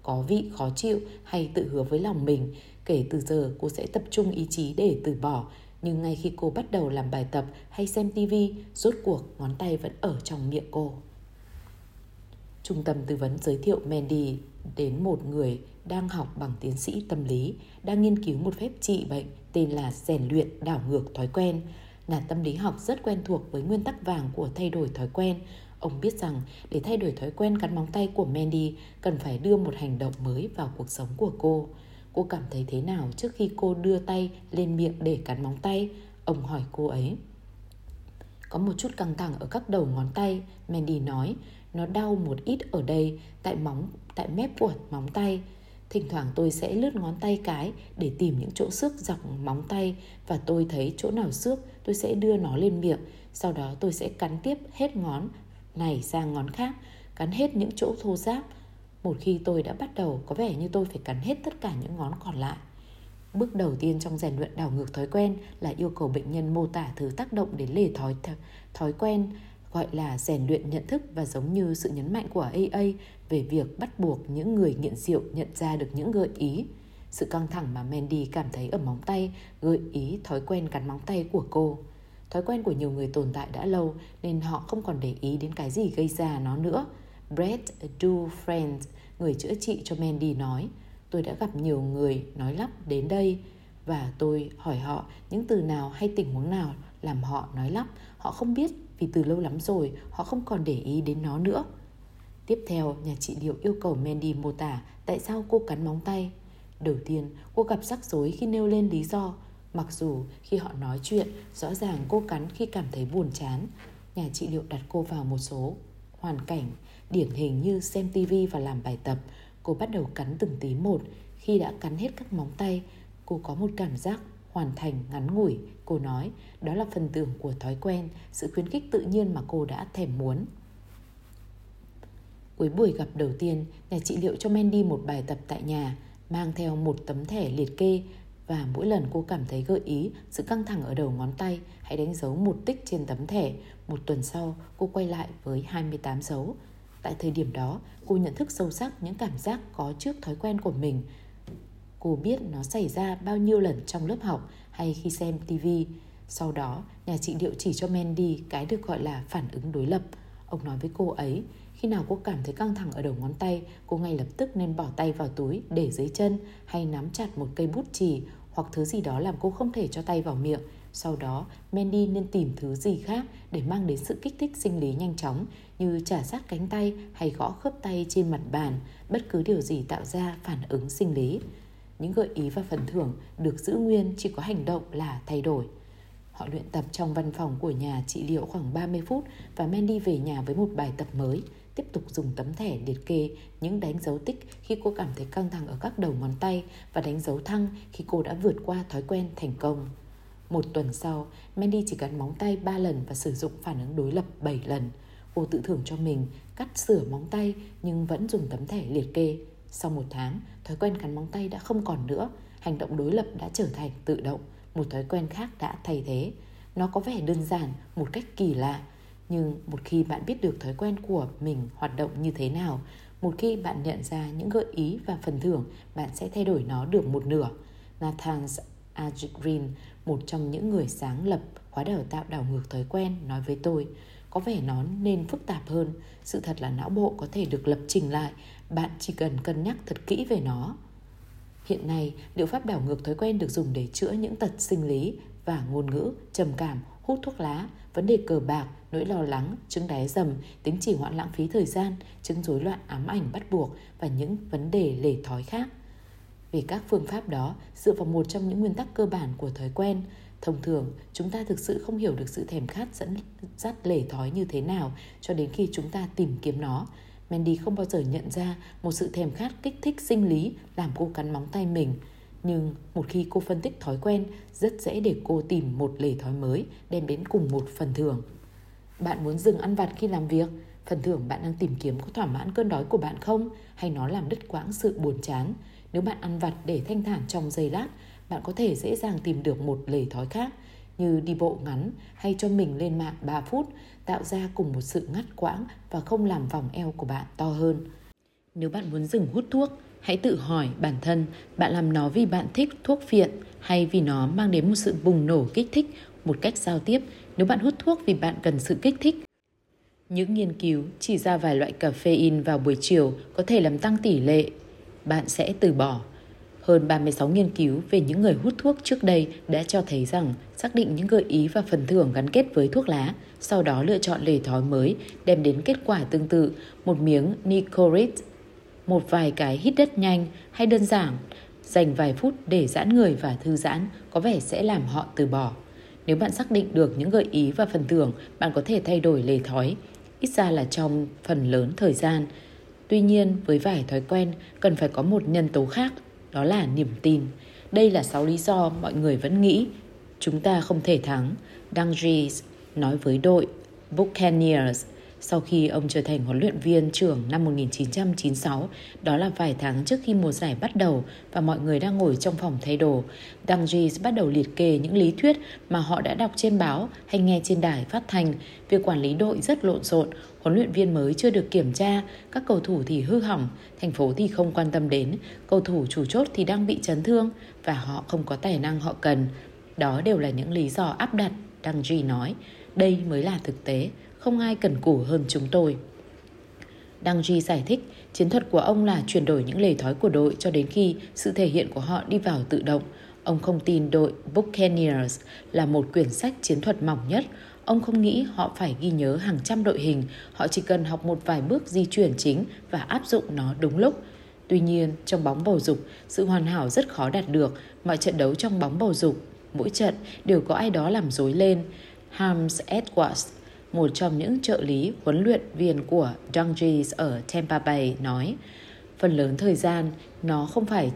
có vị khó chịu hay tự hứa với lòng mình. Kể từ giờ cô sẽ tập trung ý chí để từ bỏ. Nhưng ngay khi cô bắt đầu làm bài tập hay xem tivi, rốt cuộc ngón tay vẫn ở trong miệng cô. Trung tâm tư vấn giới thiệu Mandy đến một người đang học bằng tiến sĩ tâm lý, đang nghiên cứu một phép trị bệnh tên là rèn luyện đảo ngược thói quen. Nhà tâm lý học rất quen thuộc với nguyên tắc vàng của thay đổi thói quen. Ông biết rằng để thay đổi thói quen cắn móng tay của Mandy cần phải đưa một hành động mới vào cuộc sống của cô. Cô cảm thấy thế nào trước khi cô đưa tay lên miệng để cắn móng tay? Ông hỏi cô ấy. Có một chút căng thẳng ở các đầu ngón tay, Mandy nói. Nó đau một ít ở đây, tại móng, tại mép của móng tay. Thỉnh thoảng tôi sẽ lướt ngón tay cái để tìm những chỗ xước dọc móng tay và tôi thấy chỗ nào xước tôi sẽ đưa nó lên miệng. Sau đó tôi sẽ cắn tiếp hết ngón này sang ngón khác, cắn hết những chỗ thô ráp. Một khi tôi đã bắt đầu có vẻ như tôi phải cắn hết tất cả những ngón còn lại. Bước đầu tiên trong rèn luyện đảo ngược thói quen là yêu cầu bệnh nhân mô tả thứ tác động đến lề thói thói quen gọi là rèn luyện nhận thức và giống như sự nhấn mạnh của AA về việc bắt buộc những người nghiện rượu nhận ra được những gợi ý. Sự căng thẳng mà Mandy cảm thấy ở móng tay gợi ý thói quen cắn móng tay của cô. Thói quen của nhiều người tồn tại đã lâu nên họ không còn để ý đến cái gì gây ra nó nữa. Brett Dufresne, người chữa trị cho Mandy nói, tôi đã gặp nhiều người nói lắp đến đây và tôi hỏi họ những từ nào hay tình huống nào làm họ nói lắp. Họ không biết vì từ lâu lắm rồi họ không còn để ý đến nó nữa. Tiếp theo, nhà trị liệu yêu cầu Mandy mô tả tại sao cô cắn móng tay. Đầu tiên, cô gặp rắc rối khi nêu lên lý do. Mặc dù khi họ nói chuyện, rõ ràng cô cắn khi cảm thấy buồn chán. Nhà trị liệu đặt cô vào một số hoàn cảnh điển hình như xem tivi và làm bài tập. Cô bắt đầu cắn từng tí một. Khi đã cắn hết các móng tay, cô có một cảm giác hoàn thành ngắn ngủi. Cô nói đó là phần tưởng của thói quen, sự khuyến khích tự nhiên mà cô đã thèm muốn. Cuối buổi gặp đầu tiên, nhà trị liệu cho Mandy một bài tập tại nhà, mang theo một tấm thẻ liệt kê và mỗi lần cô cảm thấy gợi ý sự căng thẳng ở đầu ngón tay, hãy đánh dấu một tích trên tấm thẻ. Một tuần sau, cô quay lại với 28 dấu. Tại thời điểm đó, cô nhận thức sâu sắc những cảm giác có trước thói quen của mình. Cô biết nó xảy ra bao nhiêu lần trong lớp học hay khi xem TV. Sau đó, nhà trị liệu chỉ cho Mandy cái được gọi là phản ứng đối lập. Ông nói với cô ấy, khi nào cô cảm thấy căng thẳng ở đầu ngón tay, cô ngay lập tức nên bỏ tay vào túi để dưới chân hay nắm chặt một cây bút chì hoặc thứ gì đó làm cô không thể cho tay vào miệng. Sau đó, Mandy nên tìm thứ gì khác để mang đến sự kích thích sinh lý nhanh chóng như trả sát cánh tay hay gõ khớp tay trên mặt bàn, bất cứ điều gì tạo ra phản ứng sinh lý. Những gợi ý và phần thưởng được giữ nguyên chỉ có hành động là thay đổi. Họ luyện tập trong văn phòng của nhà trị liệu khoảng 30 phút và Mandy về nhà với một bài tập mới – tiếp tục dùng tấm thẻ liệt kê những đánh dấu tích khi cô cảm thấy căng thẳng ở các đầu ngón tay và đánh dấu thăng khi cô đã vượt qua thói quen thành công. Một tuần sau, Mandy chỉ cắn móng tay 3 lần và sử dụng phản ứng đối lập 7 lần. Cô tự thưởng cho mình cắt sửa móng tay nhưng vẫn dùng tấm thẻ liệt kê. Sau một tháng, thói quen cắn móng tay đã không còn nữa. Hành động đối lập đã trở thành tự động. Một thói quen khác đã thay thế. Nó có vẻ đơn giản, một cách kỳ lạ, nhưng một khi bạn biết được thói quen của mình hoạt động như thế nào một khi bạn nhận ra những gợi ý và phần thưởng bạn sẽ thay đổi nó được một nửa Nathan Ajigrin một trong những người sáng lập khóa đào tạo đảo ngược thói quen nói với tôi có vẻ nó nên phức tạp hơn sự thật là não bộ có thể được lập trình lại bạn chỉ cần cân nhắc thật kỹ về nó hiện nay liệu pháp đảo ngược thói quen được dùng để chữa những tật sinh lý và ngôn ngữ trầm cảm hút thuốc lá vấn đề cờ bạc nỗi lo lắng, chứng đáy dầm, tính chỉ hoãn lãng phí thời gian, chứng rối loạn ám ảnh bắt buộc và những vấn đề lề thói khác. Về các phương pháp đó, dựa vào một trong những nguyên tắc cơ bản của thói quen, thông thường chúng ta thực sự không hiểu được sự thèm khát dẫn dắt lề thói như thế nào cho đến khi chúng ta tìm kiếm nó. Mandy không bao giờ nhận ra một sự thèm khát kích thích sinh lý làm cô cắn móng tay mình. Nhưng một khi cô phân tích thói quen, rất dễ để cô tìm một lề thói mới đem đến cùng một phần thưởng. Bạn muốn dừng ăn vặt khi làm việc? Phần thưởng bạn đang tìm kiếm có thỏa mãn cơn đói của bạn không? Hay nó làm đứt quãng sự buồn chán? Nếu bạn ăn vặt để thanh thản trong giây lát, bạn có thể dễ dàng tìm được một lề thói khác như đi bộ ngắn hay cho mình lên mạng 3 phút, tạo ra cùng một sự ngắt quãng và không làm vòng eo của bạn to hơn. Nếu bạn muốn dừng hút thuốc, hãy tự hỏi bản thân bạn làm nó vì bạn thích thuốc phiện hay vì nó mang đến một sự bùng nổ kích thích một cách giao tiếp nếu bạn hút thuốc vì bạn cần sự kích thích. Những nghiên cứu chỉ ra vài loại caffeine vào buổi chiều có thể làm tăng tỷ lệ bạn sẽ từ bỏ. Hơn 36 nghiên cứu về những người hút thuốc trước đây đã cho thấy rằng xác định những gợi ý và phần thưởng gắn kết với thuốc lá, sau đó lựa chọn lề thói mới đem đến kết quả tương tự, một miếng Nicorette, một vài cái hít đất nhanh hay đơn giản, dành vài phút để giãn người và thư giãn có vẻ sẽ làm họ từ bỏ. Nếu bạn xác định được những gợi ý và phần thưởng, bạn có thể thay đổi lề thói, ít ra là trong phần lớn thời gian. Tuy nhiên, với vài thói quen, cần phải có một nhân tố khác, đó là niềm tin. Đây là 6 lý do mọi người vẫn nghĩ chúng ta không thể thắng. Dungries nói với đội Buccaneers – sau khi ông trở thành huấn luyện viên trưởng năm 1996, đó là vài tháng trước khi mùa giải bắt đầu và mọi người đang ngồi trong phòng thay đồ, Dungis bắt đầu liệt kê những lý thuyết mà họ đã đọc trên báo hay nghe trên đài phát thanh. Việc quản lý đội rất lộn xộn, huấn luyện viên mới chưa được kiểm tra, các cầu thủ thì hư hỏng, thành phố thì không quan tâm đến, cầu thủ chủ chốt thì đang bị chấn thương và họ không có tài năng họ cần. Đó đều là những lý do áp đặt, Dungis nói. Đây mới là thực tế, không ai cần cù hơn chúng tôi. Đăng Duy giải thích, chiến thuật của ông là chuyển đổi những lề thói của đội cho đến khi sự thể hiện của họ đi vào tự động. Ông không tin đội Buccaneers là một quyển sách chiến thuật mỏng nhất. Ông không nghĩ họ phải ghi nhớ hàng trăm đội hình, họ chỉ cần học một vài bước di chuyển chính và áp dụng nó đúng lúc. Tuy nhiên, trong bóng bầu dục, sự hoàn hảo rất khó đạt được. Mọi trận đấu trong bóng bầu dục, mỗi trận đều có ai đó làm dối lên. Hams Edwards, một trong những trợ lý huấn luyện viên của Dungeons ở Tampa Bay nói, phần lớn thời gian nó không phải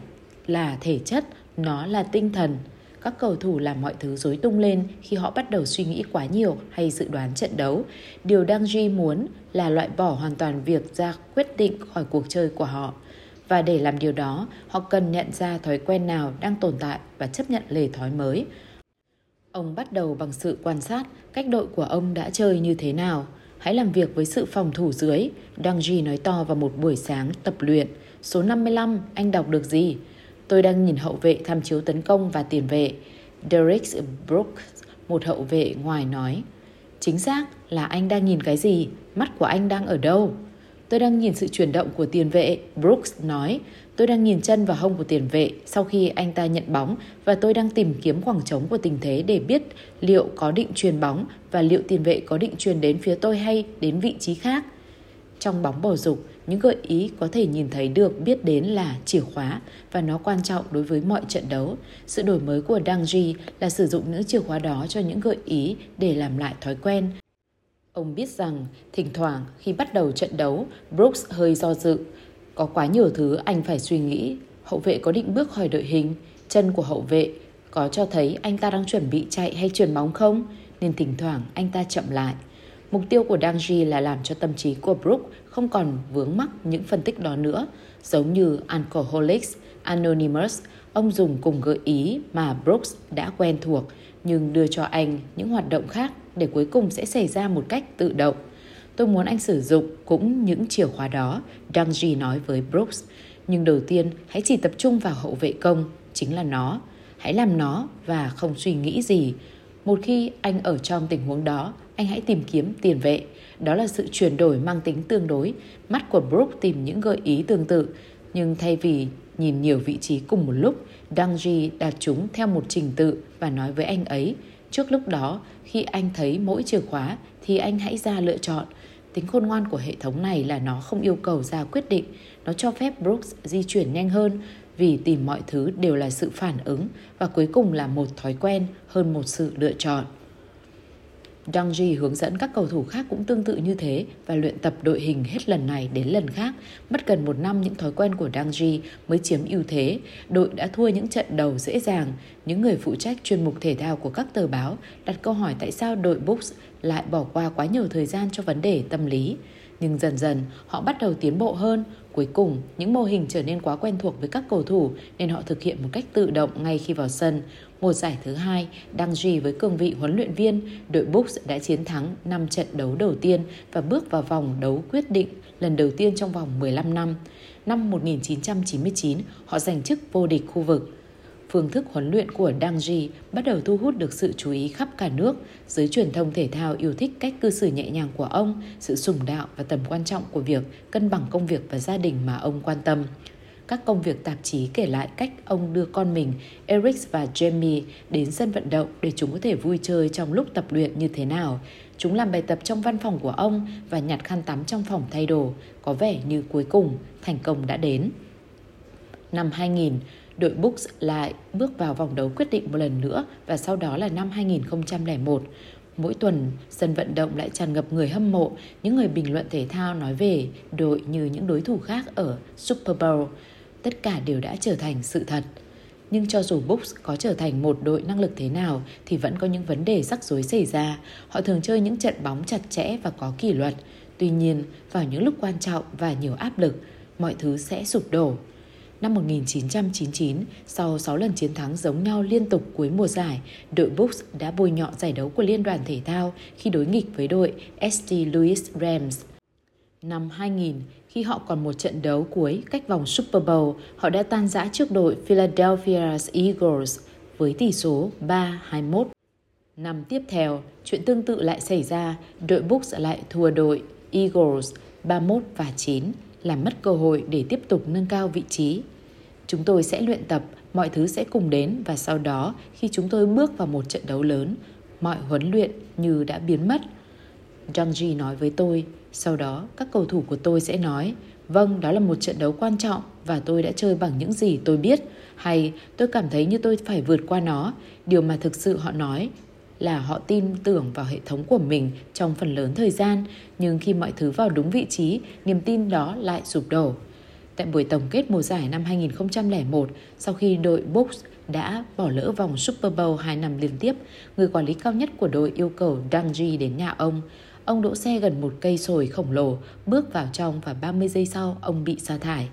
là thể chất, nó là tinh thần. Các cầu thủ làm mọi thứ rối tung lên khi họ bắt đầu suy nghĩ quá nhiều hay dự đoán trận đấu. Điều Dangji muốn là loại bỏ hoàn toàn việc ra quyết định khỏi cuộc chơi của họ. Và để làm điều đó, họ cần nhận ra thói quen nào đang tồn tại và chấp nhận lề thói mới. Ông bắt đầu bằng sự quan sát cách đội của ông đã chơi như thế nào. Hãy làm việc với sự phòng thủ dưới, Đăng Duy nói to vào một buổi sáng tập luyện. Số 55, anh đọc được gì? Tôi đang nhìn hậu vệ tham chiếu tấn công và tiền vệ. Derek Brooks, một hậu vệ ngoài nói. Chính xác là anh đang nhìn cái gì? Mắt của anh đang ở đâu? Tôi đang nhìn sự chuyển động của tiền vệ, Brooks nói. Tôi đang nhìn chân và hông của tiền vệ sau khi anh ta nhận bóng và tôi đang tìm kiếm khoảng trống của tình thế để biết liệu có định truyền bóng và liệu tiền vệ có định truyền đến phía tôi hay đến vị trí khác. Trong bóng bầu dục, những gợi ý có thể nhìn thấy được biết đến là chìa khóa và nó quan trọng đối với mọi trận đấu. Sự đổi mới của Dang Ji là sử dụng những chìa khóa đó cho những gợi ý để làm lại thói quen. Ông biết rằng thỉnh thoảng khi bắt đầu trận đấu, Brooks hơi do dự. Có quá nhiều thứ anh phải suy nghĩ. Hậu vệ có định bước khỏi đội hình, chân của hậu vệ có cho thấy anh ta đang chuẩn bị chạy hay chuyển bóng không? Nên thỉnh thoảng anh ta chậm lại. Mục tiêu của Dangji là làm cho tâm trí của Brooke không còn vướng mắc những phân tích đó nữa. Giống như Alcoholics Anonymous, ông dùng cùng gợi ý mà Brooks đã quen thuộc nhưng đưa cho anh những hoạt động khác để cuối cùng sẽ xảy ra một cách tự động. Tôi muốn anh sử dụng cũng những chìa khóa đó, Dangji nói với Brooks. Nhưng đầu tiên, hãy chỉ tập trung vào hậu vệ công, chính là nó. Hãy làm nó và không suy nghĩ gì. Một khi anh ở trong tình huống đó, anh hãy tìm kiếm tiền vệ. Đó là sự chuyển đổi mang tính tương đối. Mắt của brooks tìm những gợi ý tương tự, nhưng thay vì nhìn nhiều vị trí cùng một lúc, Dangji đặt chúng theo một trình tự và nói với anh ấy, trước lúc đó, khi anh thấy mỗi chìa khóa thì anh hãy ra lựa chọn. Tính khôn ngoan của hệ thống này là nó không yêu cầu ra quyết định, nó cho phép Brooks di chuyển nhanh hơn vì tìm mọi thứ đều là sự phản ứng và cuối cùng là một thói quen hơn một sự lựa chọn. Dangji hướng dẫn các cầu thủ khác cũng tương tự như thế và luyện tập đội hình hết lần này đến lần khác. Mất gần một năm những thói quen của Dangji mới chiếm ưu thế. Đội đã thua những trận đầu dễ dàng. Những người phụ trách chuyên mục thể thao của các tờ báo đặt câu hỏi tại sao đội Books lại bỏ qua quá nhiều thời gian cho vấn đề tâm lý. Nhưng dần dần họ bắt đầu tiến bộ hơn. Cuối cùng, những mô hình trở nên quá quen thuộc với các cầu thủ nên họ thực hiện một cách tự động ngay khi vào sân. Một giải thứ hai, đăng duy với cương vị huấn luyện viên, đội Books đã chiến thắng 5 trận đấu đầu tiên và bước vào vòng đấu quyết định lần đầu tiên trong vòng 15 năm. Năm 1999, họ giành chức vô địch khu vực. Phương thức huấn luyện của Dang Ji bắt đầu thu hút được sự chú ý khắp cả nước. Giới truyền thông thể thao yêu thích cách cư xử nhẹ nhàng của ông, sự sùng đạo và tầm quan trọng của việc cân bằng công việc và gia đình mà ông quan tâm các công việc tạp chí kể lại cách ông đưa con mình, Eric và Jamie, đến sân vận động để chúng có thể vui chơi trong lúc tập luyện như thế nào. Chúng làm bài tập trong văn phòng của ông và nhặt khăn tắm trong phòng thay đồ, có vẻ như cuối cùng thành công đã đến. Năm 2000, đội Bucks lại bước vào vòng đấu quyết định một lần nữa và sau đó là năm 2001. Mỗi tuần, sân vận động lại tràn ngập người hâm mộ, những người bình luận thể thao nói về đội như những đối thủ khác ở Super Bowl tất cả đều đã trở thành sự thật. Nhưng cho dù Bucks có trở thành một đội năng lực thế nào thì vẫn có những vấn đề rắc rối xảy ra. Họ thường chơi những trận bóng chặt chẽ và có kỷ luật. Tuy nhiên, vào những lúc quan trọng và nhiều áp lực, mọi thứ sẽ sụp đổ. Năm 1999, sau 6 lần chiến thắng giống nhau liên tục cuối mùa giải, đội Bucks đã bôi nhọ giải đấu của Liên đoàn Thể thao khi đối nghịch với đội ST Louis Rams. Năm 2000, khi họ còn một trận đấu cuối cách vòng Super Bowl, họ đã tan rã trước đội Philadelphia Eagles với tỷ số 3-21. Năm tiếp theo, chuyện tương tự lại xảy ra, đội Bucks lại thua đội Eagles 31 và 9, làm mất cơ hội để tiếp tục nâng cao vị trí. Chúng tôi sẽ luyện tập, mọi thứ sẽ cùng đến và sau đó khi chúng tôi bước vào một trận đấu lớn, mọi huấn luyện như đã biến mất. Jang Ji nói với tôi, sau đó các cầu thủ của tôi sẽ nói, vâng, đó là một trận đấu quan trọng và tôi đã chơi bằng những gì tôi biết, hay tôi cảm thấy như tôi phải vượt qua nó. Điều mà thực sự họ nói là họ tin tưởng vào hệ thống của mình trong phần lớn thời gian, nhưng khi mọi thứ vào đúng vị trí, niềm tin đó lại sụp đổ. Tại buổi tổng kết mùa giải năm 2001, sau khi đội Bucks đã bỏ lỡ vòng Super Bowl 2 năm liên tiếp, người quản lý cao nhất của đội yêu cầu Dangji đến nhà ông. Ông đỗ xe gần một cây sồi khổng lồ, bước vào trong và 30 giây sau ông bị sa thải.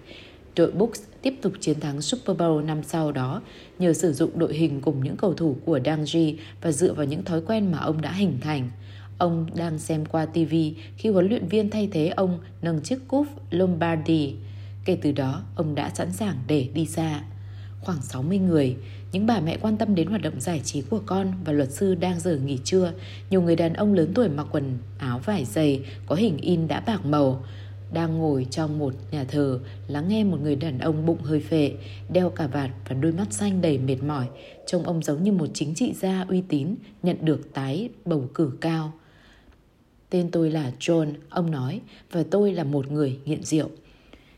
Đội Bucks tiếp tục chiến thắng Super Bowl năm sau đó nhờ sử dụng đội hình cùng những cầu thủ của Dangji và dựa vào những thói quen mà ông đã hình thành. Ông đang xem qua TV khi huấn luyện viên thay thế ông nâng chiếc cúp Lombardi. Kể từ đó, ông đã sẵn sàng để đi xa. Khoảng 60 người, những bà mẹ quan tâm đến hoạt động giải trí của con và luật sư đang giờ nghỉ trưa. Nhiều người đàn ông lớn tuổi mặc quần áo vải dày có hình in đã bạc màu đang ngồi trong một nhà thờ lắng nghe một người đàn ông bụng hơi phệ, đeo cà vạt và đôi mắt xanh đầy mệt mỏi. Trông ông giống như một chính trị gia uy tín nhận được tái bầu cử cao. Tên tôi là John, ông nói, và tôi là một người nghiện rượu.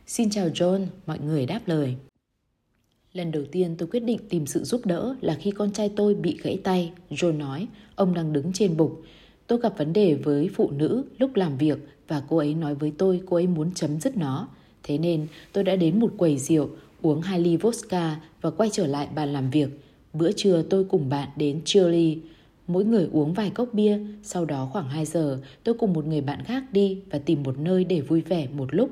Xin chào John, mọi người đáp lời. Lần đầu tiên tôi quyết định tìm sự giúp đỡ là khi con trai tôi bị gãy tay, John nói, ông đang đứng trên bục. Tôi gặp vấn đề với phụ nữ lúc làm việc và cô ấy nói với tôi cô ấy muốn chấm dứt nó. Thế nên tôi đã đến một quầy rượu, uống hai ly vodka và quay trở lại bàn làm việc. Bữa trưa tôi cùng bạn đến Chile. Mỗi người uống vài cốc bia, sau đó khoảng 2 giờ tôi cùng một người bạn khác đi và tìm một nơi để vui vẻ một lúc.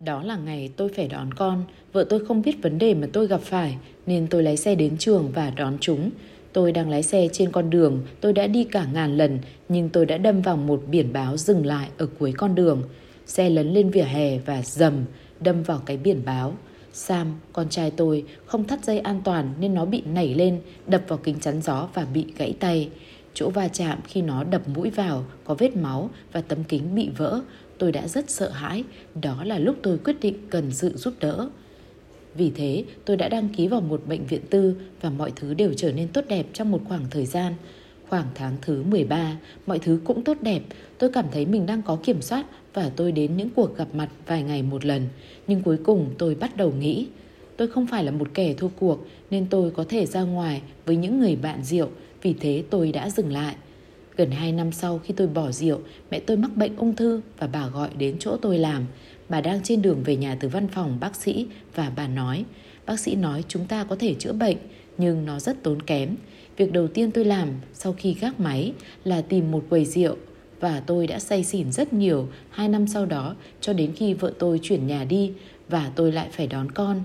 Đó là ngày tôi phải đón con, vợ tôi không biết vấn đề mà tôi gặp phải nên tôi lái xe đến trường và đón chúng. Tôi đang lái xe trên con đường, tôi đã đi cả ngàn lần, nhưng tôi đã đâm vào một biển báo dừng lại ở cuối con đường. Xe lấn lên vỉa hè và dầm, đâm vào cái biển báo. Sam, con trai tôi, không thắt dây an toàn nên nó bị nảy lên, đập vào kính chắn gió và bị gãy tay. Chỗ va chạm khi nó đập mũi vào có vết máu và tấm kính bị vỡ. Tôi đã rất sợ hãi, đó là lúc tôi quyết định cần sự giúp đỡ. Vì thế, tôi đã đăng ký vào một bệnh viện tư và mọi thứ đều trở nên tốt đẹp trong một khoảng thời gian. Khoảng tháng thứ 13, mọi thứ cũng tốt đẹp. Tôi cảm thấy mình đang có kiểm soát và tôi đến những cuộc gặp mặt vài ngày một lần. Nhưng cuối cùng tôi bắt đầu nghĩ, tôi không phải là một kẻ thua cuộc nên tôi có thể ra ngoài với những người bạn rượu, vì thế tôi đã dừng lại. Gần 2 năm sau khi tôi bỏ rượu, mẹ tôi mắc bệnh ung thư và bà gọi đến chỗ tôi làm. Bà đang trên đường về nhà từ văn phòng bác sĩ và bà nói, bác sĩ nói chúng ta có thể chữa bệnh nhưng nó rất tốn kém. Việc đầu tiên tôi làm sau khi gác máy là tìm một quầy rượu và tôi đã say xỉn rất nhiều hai năm sau đó cho đến khi vợ tôi chuyển nhà đi và tôi lại phải đón con.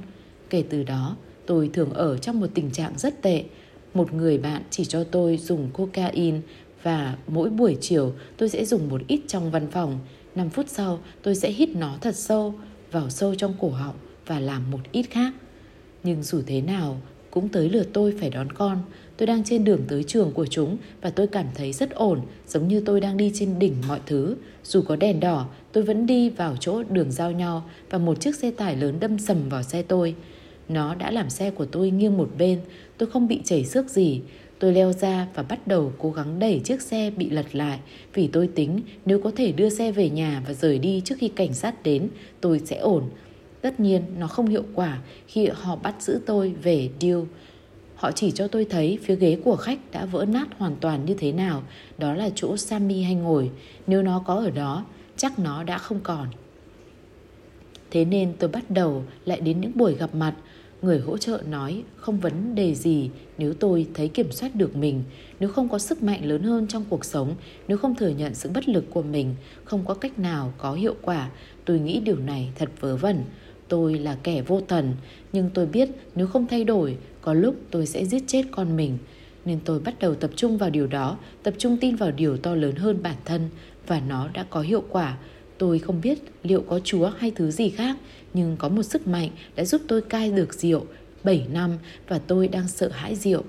Kể từ đó, tôi thường ở trong một tình trạng rất tệ. Một người bạn chỉ cho tôi dùng cocaine và mỗi buổi chiều tôi sẽ dùng một ít trong văn phòng 5 phút sau tôi sẽ hít nó thật sâu vào sâu trong cổ họng và làm một ít khác. Nhưng dù thế nào cũng tới lượt tôi phải đón con. Tôi đang trên đường tới trường của chúng và tôi cảm thấy rất ổn, giống như tôi đang đi trên đỉnh mọi thứ. Dù có đèn đỏ, tôi vẫn đi vào chỗ đường giao nhau và một chiếc xe tải lớn đâm sầm vào xe tôi. Nó đã làm xe của tôi nghiêng một bên, tôi không bị chảy xước gì. Tôi leo ra và bắt đầu cố gắng đẩy chiếc xe bị lật lại vì tôi tính nếu có thể đưa xe về nhà và rời đi trước khi cảnh sát đến, tôi sẽ ổn. Tất nhiên, nó không hiệu quả khi họ bắt giữ tôi về deal. Họ chỉ cho tôi thấy phía ghế của khách đã vỡ nát hoàn toàn như thế nào. Đó là chỗ Sammy hay ngồi. Nếu nó có ở đó, chắc nó đã không còn. Thế nên tôi bắt đầu lại đến những buổi gặp mặt Người hỗ trợ nói không vấn đề gì nếu tôi thấy kiểm soát được mình, nếu không có sức mạnh lớn hơn trong cuộc sống, nếu không thừa nhận sự bất lực của mình, không có cách nào có hiệu quả. Tôi nghĩ điều này thật vớ vẩn. Tôi là kẻ vô thần, nhưng tôi biết nếu không thay đổi, có lúc tôi sẽ giết chết con mình. Nên tôi bắt đầu tập trung vào điều đó, tập trung tin vào điều to lớn hơn bản thân và nó đã có hiệu quả. Tôi không biết liệu có Chúa hay thứ gì khác, nhưng có một sức mạnh đã giúp tôi cai được rượu 7 năm và tôi đang sợ hãi rượu.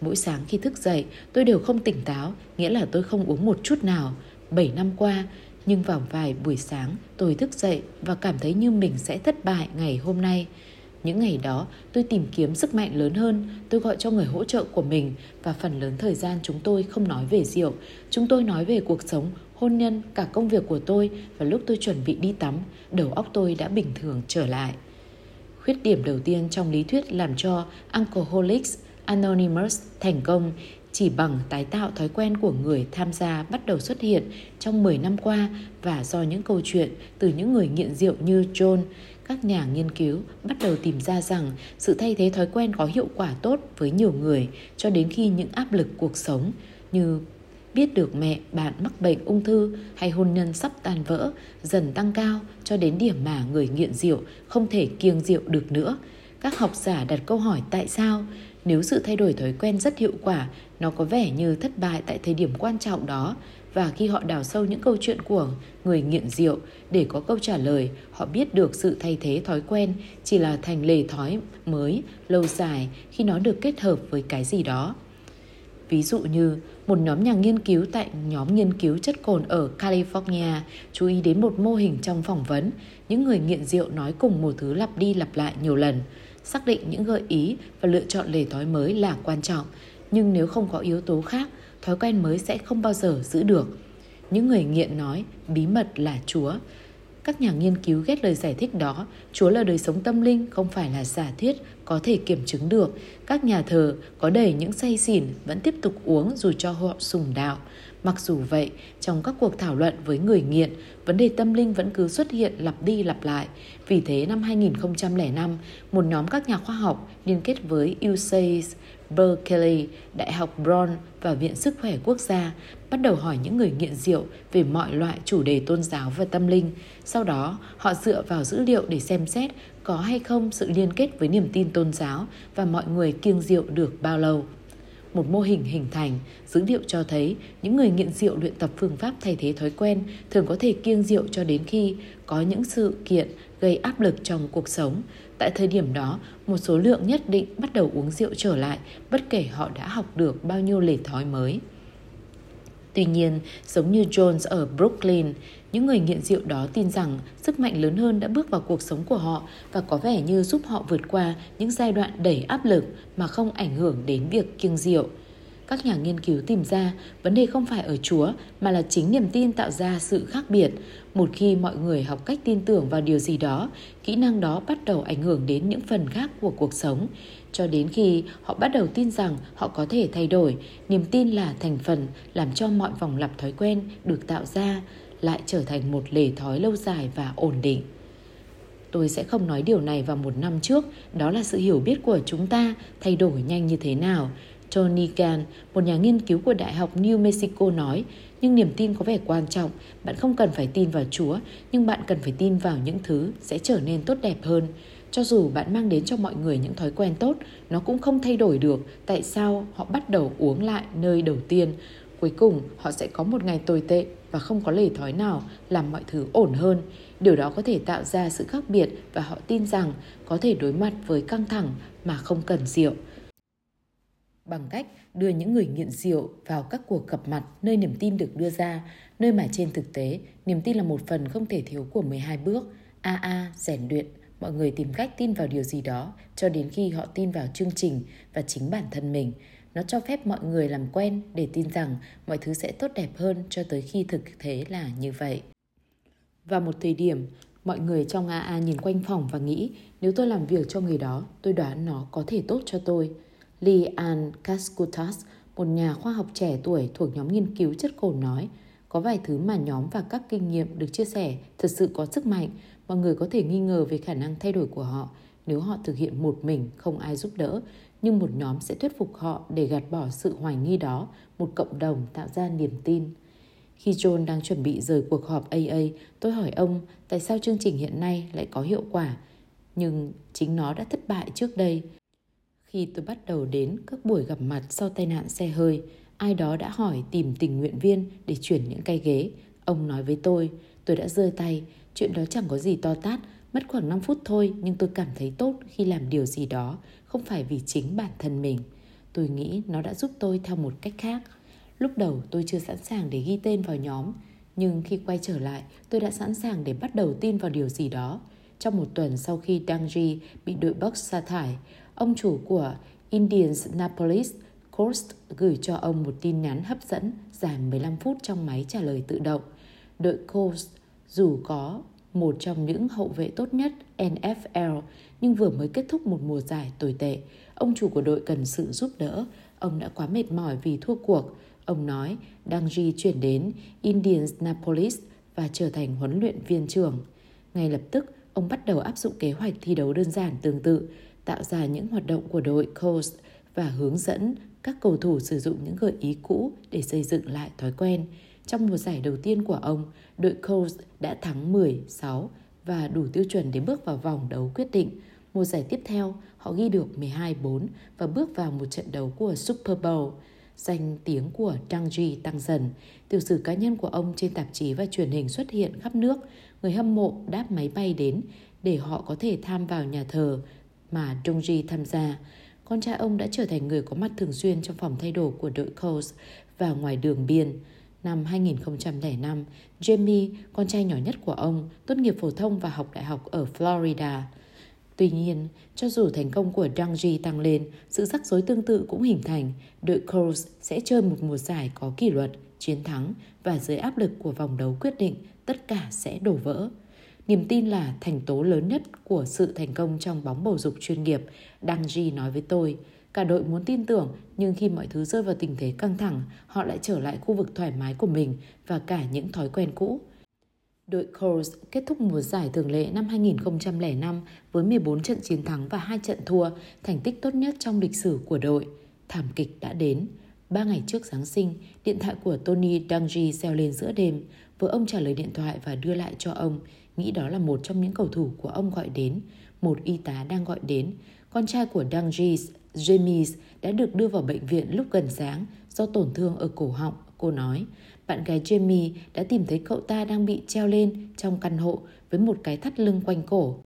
Mỗi sáng khi thức dậy, tôi đều không tỉnh táo, nghĩa là tôi không uống một chút nào. 7 năm qua, Nhưng vào vài buổi sáng, tôi thức dậy và cảm thấy như mình sẽ thất bại ngày hôm nay. Những ngày đó, tôi tìm kiếm sức mạnh lớn hơn, tôi gọi cho người hỗ trợ của mình và phần lớn thời gian chúng tôi không nói về rượu. Chúng tôi nói về cuộc sống, hôn nhân, cả công việc của tôi và lúc tôi chuẩn bị đi tắm, đầu óc tôi đã bình thường trở lại. Khuyết điểm đầu tiên trong lý thuyết làm cho Alcoholics Anonymous thành công chỉ bằng tái tạo thói quen của người tham gia bắt đầu xuất hiện trong 10 năm qua và do những câu chuyện từ những người nghiện rượu như John, các nhà nghiên cứu bắt đầu tìm ra rằng sự thay thế thói quen có hiệu quả tốt với nhiều người cho đến khi những áp lực cuộc sống như biết được mẹ bạn mắc bệnh ung thư hay hôn nhân sắp tan vỡ dần tăng cao cho đến điểm mà người nghiện rượu không thể kiêng rượu được nữa. Các học giả đặt câu hỏi tại sao nếu sự thay đổi thói quen rất hiệu quả, nó có vẻ như thất bại tại thời điểm quan trọng đó và khi họ đào sâu những câu chuyện của người nghiện rượu để có câu trả lời, họ biết được sự thay thế thói quen chỉ là thành lề thói mới, lâu dài khi nó được kết hợp với cái gì đó. Ví dụ như một nhóm nhà nghiên cứu tại nhóm nghiên cứu chất cồn ở California chú ý đến một mô hình trong phỏng vấn. Những người nghiện rượu nói cùng một thứ lặp đi lặp lại nhiều lần. Xác định những gợi ý và lựa chọn lề thói mới là quan trọng, nhưng nếu không có yếu tố khác, thói quen mới sẽ không bao giờ giữ được. Những người nghiện nói bí mật là Chúa. Các nhà nghiên cứu ghét lời giải thích đó, Chúa là đời sống tâm linh, không phải là giả thuyết, có thể kiểm chứng được. Các nhà thờ có đầy những say xỉn vẫn tiếp tục uống dù cho họ sùng đạo. Mặc dù vậy, trong các cuộc thảo luận với người nghiện, vấn đề tâm linh vẫn cứ xuất hiện lặp đi lặp lại. Vì thế năm 2005, một nhóm các nhà khoa học liên kết với UC Berkeley, Đại học Brown và Viện Sức khỏe Quốc gia bắt đầu hỏi những người nghiện rượu về mọi loại chủ đề tôn giáo và tâm linh. Sau đó, họ dựa vào dữ liệu để xem xét có hay không sự liên kết với niềm tin tôn giáo và mọi người kiêng rượu được bao lâu một mô hình hình thành, dữ liệu cho thấy những người nghiện rượu luyện tập phương pháp thay thế thói quen thường có thể kiêng rượu cho đến khi có những sự kiện gây áp lực trong cuộc sống. Tại thời điểm đó, một số lượng nhất định bắt đầu uống rượu trở lại, bất kể họ đã học được bao nhiêu lề thói mới. Tuy nhiên, giống như Jones ở Brooklyn, những người nghiện rượu đó tin rằng sức mạnh lớn hơn đã bước vào cuộc sống của họ và có vẻ như giúp họ vượt qua những giai đoạn đầy áp lực mà không ảnh hưởng đến việc kiêng rượu. Các nhà nghiên cứu tìm ra vấn đề không phải ở Chúa mà là chính niềm tin tạo ra sự khác biệt. Một khi mọi người học cách tin tưởng vào điều gì đó, kỹ năng đó bắt đầu ảnh hưởng đến những phần khác của cuộc sống cho đến khi họ bắt đầu tin rằng họ có thể thay đổi niềm tin là thành phần làm cho mọi vòng lặp thói quen được tạo ra lại trở thành một lề thói lâu dài và ổn định tôi sẽ không nói điều này vào một năm trước đó là sự hiểu biết của chúng ta thay đổi nhanh như thế nào Tony Khan, một nhà nghiên cứu của Đại học New Mexico nói, nhưng niềm tin có vẻ quan trọng. Bạn không cần phải tin vào Chúa, nhưng bạn cần phải tin vào những thứ sẽ trở nên tốt đẹp hơn. Cho dù bạn mang đến cho mọi người những thói quen tốt, nó cũng không thay đổi được tại sao họ bắt đầu uống lại nơi đầu tiên. Cuối cùng, họ sẽ có một ngày tồi tệ và không có lề thói nào làm mọi thứ ổn hơn. Điều đó có thể tạo ra sự khác biệt và họ tin rằng có thể đối mặt với căng thẳng mà không cần rượu. Bằng cách đưa những người nghiện rượu vào các cuộc gặp mặt nơi niềm tin được đưa ra, nơi mà trên thực tế niềm tin là một phần không thể thiếu của 12 bước. AA, rèn luyện, mọi người tìm cách tin vào điều gì đó cho đến khi họ tin vào chương trình và chính bản thân mình nó cho phép mọi người làm quen để tin rằng mọi thứ sẽ tốt đẹp hơn cho tới khi thực thế là như vậy. Vào một thời điểm mọi người trong aa nhìn quanh phòng và nghĩ nếu tôi làm việc cho người đó tôi đoán nó có thể tốt cho tôi. Lee Ann Kaskutas, một nhà khoa học trẻ tuổi thuộc nhóm nghiên cứu chất cồn nói, có vài thứ mà nhóm và các kinh nghiệm được chia sẻ thật sự có sức mạnh mọi người có thể nghi ngờ về khả năng thay đổi của họ. Nếu họ thực hiện một mình không ai giúp đỡ nhưng một nhóm sẽ thuyết phục họ để gạt bỏ sự hoài nghi đó một cộng đồng tạo ra niềm tin khi John đang chuẩn bị rời cuộc họp AA, tôi hỏi ông tại sao chương trình hiện nay lại có hiệu quả, nhưng chính nó đã thất bại trước đây. Khi tôi bắt đầu đến các buổi gặp mặt sau tai nạn xe hơi, ai đó đã hỏi tìm tình nguyện viên để chuyển những cây ghế. Ông nói với tôi, tôi đã rơi tay, Chuyện đó chẳng có gì to tát, mất khoảng 5 phút thôi nhưng tôi cảm thấy tốt khi làm điều gì đó, không phải vì chính bản thân mình. Tôi nghĩ nó đã giúp tôi theo một cách khác. Lúc đầu tôi chưa sẵn sàng để ghi tên vào nhóm, Nhưng khi quay trở lại, tôi đã sẵn sàng để bắt đầu tin vào điều gì đó. Trong một tuần sau khi Dangji bị đội box sa thải, ông chủ của Indianapolis Coast gửi cho ông một tin nhắn hấp dẫn dài 15 phút trong máy trả lời tự động. Đội Coast dù có một trong những hậu vệ tốt nhất NFL nhưng vừa mới kết thúc một mùa giải tồi tệ. Ông chủ của đội cần sự giúp đỡ. Ông đã quá mệt mỏi vì thua cuộc. Ông nói Dangji chuyển đến Indianapolis và trở thành huấn luyện viên trưởng. Ngay lập tức, ông bắt đầu áp dụng kế hoạch thi đấu đơn giản tương tự, tạo ra những hoạt động của đội Coast và hướng dẫn các cầu thủ sử dụng những gợi ý cũ để xây dựng lại thói quen. Trong mùa giải đầu tiên của ông, đội Coast đã thắng 10-6 và đủ tiêu chuẩn để bước vào vòng đấu quyết định. Mùa giải tiếp theo, họ ghi được 12-4 và bước vào một trận đấu của Super Bowl. Danh tiếng của Trang Ji tăng dần. Tiểu sử cá nhân của ông trên tạp chí và truyền hình xuất hiện khắp nước. Người hâm mộ đáp máy bay đến để họ có thể tham vào nhà thờ mà Trang Ji tham gia. Con trai ông đã trở thành người có mặt thường xuyên trong phòng thay đồ của đội Colts và ngoài đường biên. Năm 2005, Jamie, con trai nhỏ nhất của ông, tốt nghiệp phổ thông và học đại học ở Florida. Tuy nhiên, cho dù thành công của Dangji tăng lên, sự rắc rối tương tự cũng hình thành. Đội Colts sẽ chơi một mùa giải có kỷ luật, chiến thắng và dưới áp lực của vòng đấu quyết định, tất cả sẽ đổ vỡ. Niềm tin là thành tố lớn nhất của sự thành công trong bóng bầu dục chuyên nghiệp, Dangji nói với tôi. Cả đội muốn tin tưởng, nhưng khi mọi thứ rơi vào tình thế căng thẳng, họ lại trở lại khu vực thoải mái của mình và cả những thói quen cũ. Đội Colts kết thúc mùa giải thường lệ năm 2005 với 14 trận chiến thắng và 2 trận thua, thành tích tốt nhất trong lịch sử của đội. Thảm kịch đã đến. Ba ngày trước Giáng sinh, điện thoại của Tony Dungy reo lên giữa đêm. Vợ ông trả lời điện thoại và đưa lại cho ông, nghĩ đó là một trong những cầu thủ của ông gọi đến. Một y tá đang gọi đến. Con trai của Dungy, James, đã được đưa vào bệnh viện lúc gần sáng do tổn thương ở cổ họng, cô nói bạn gái Jamie đã tìm thấy cậu ta đang bị treo lên trong căn hộ với một cái thắt lưng quanh cổ.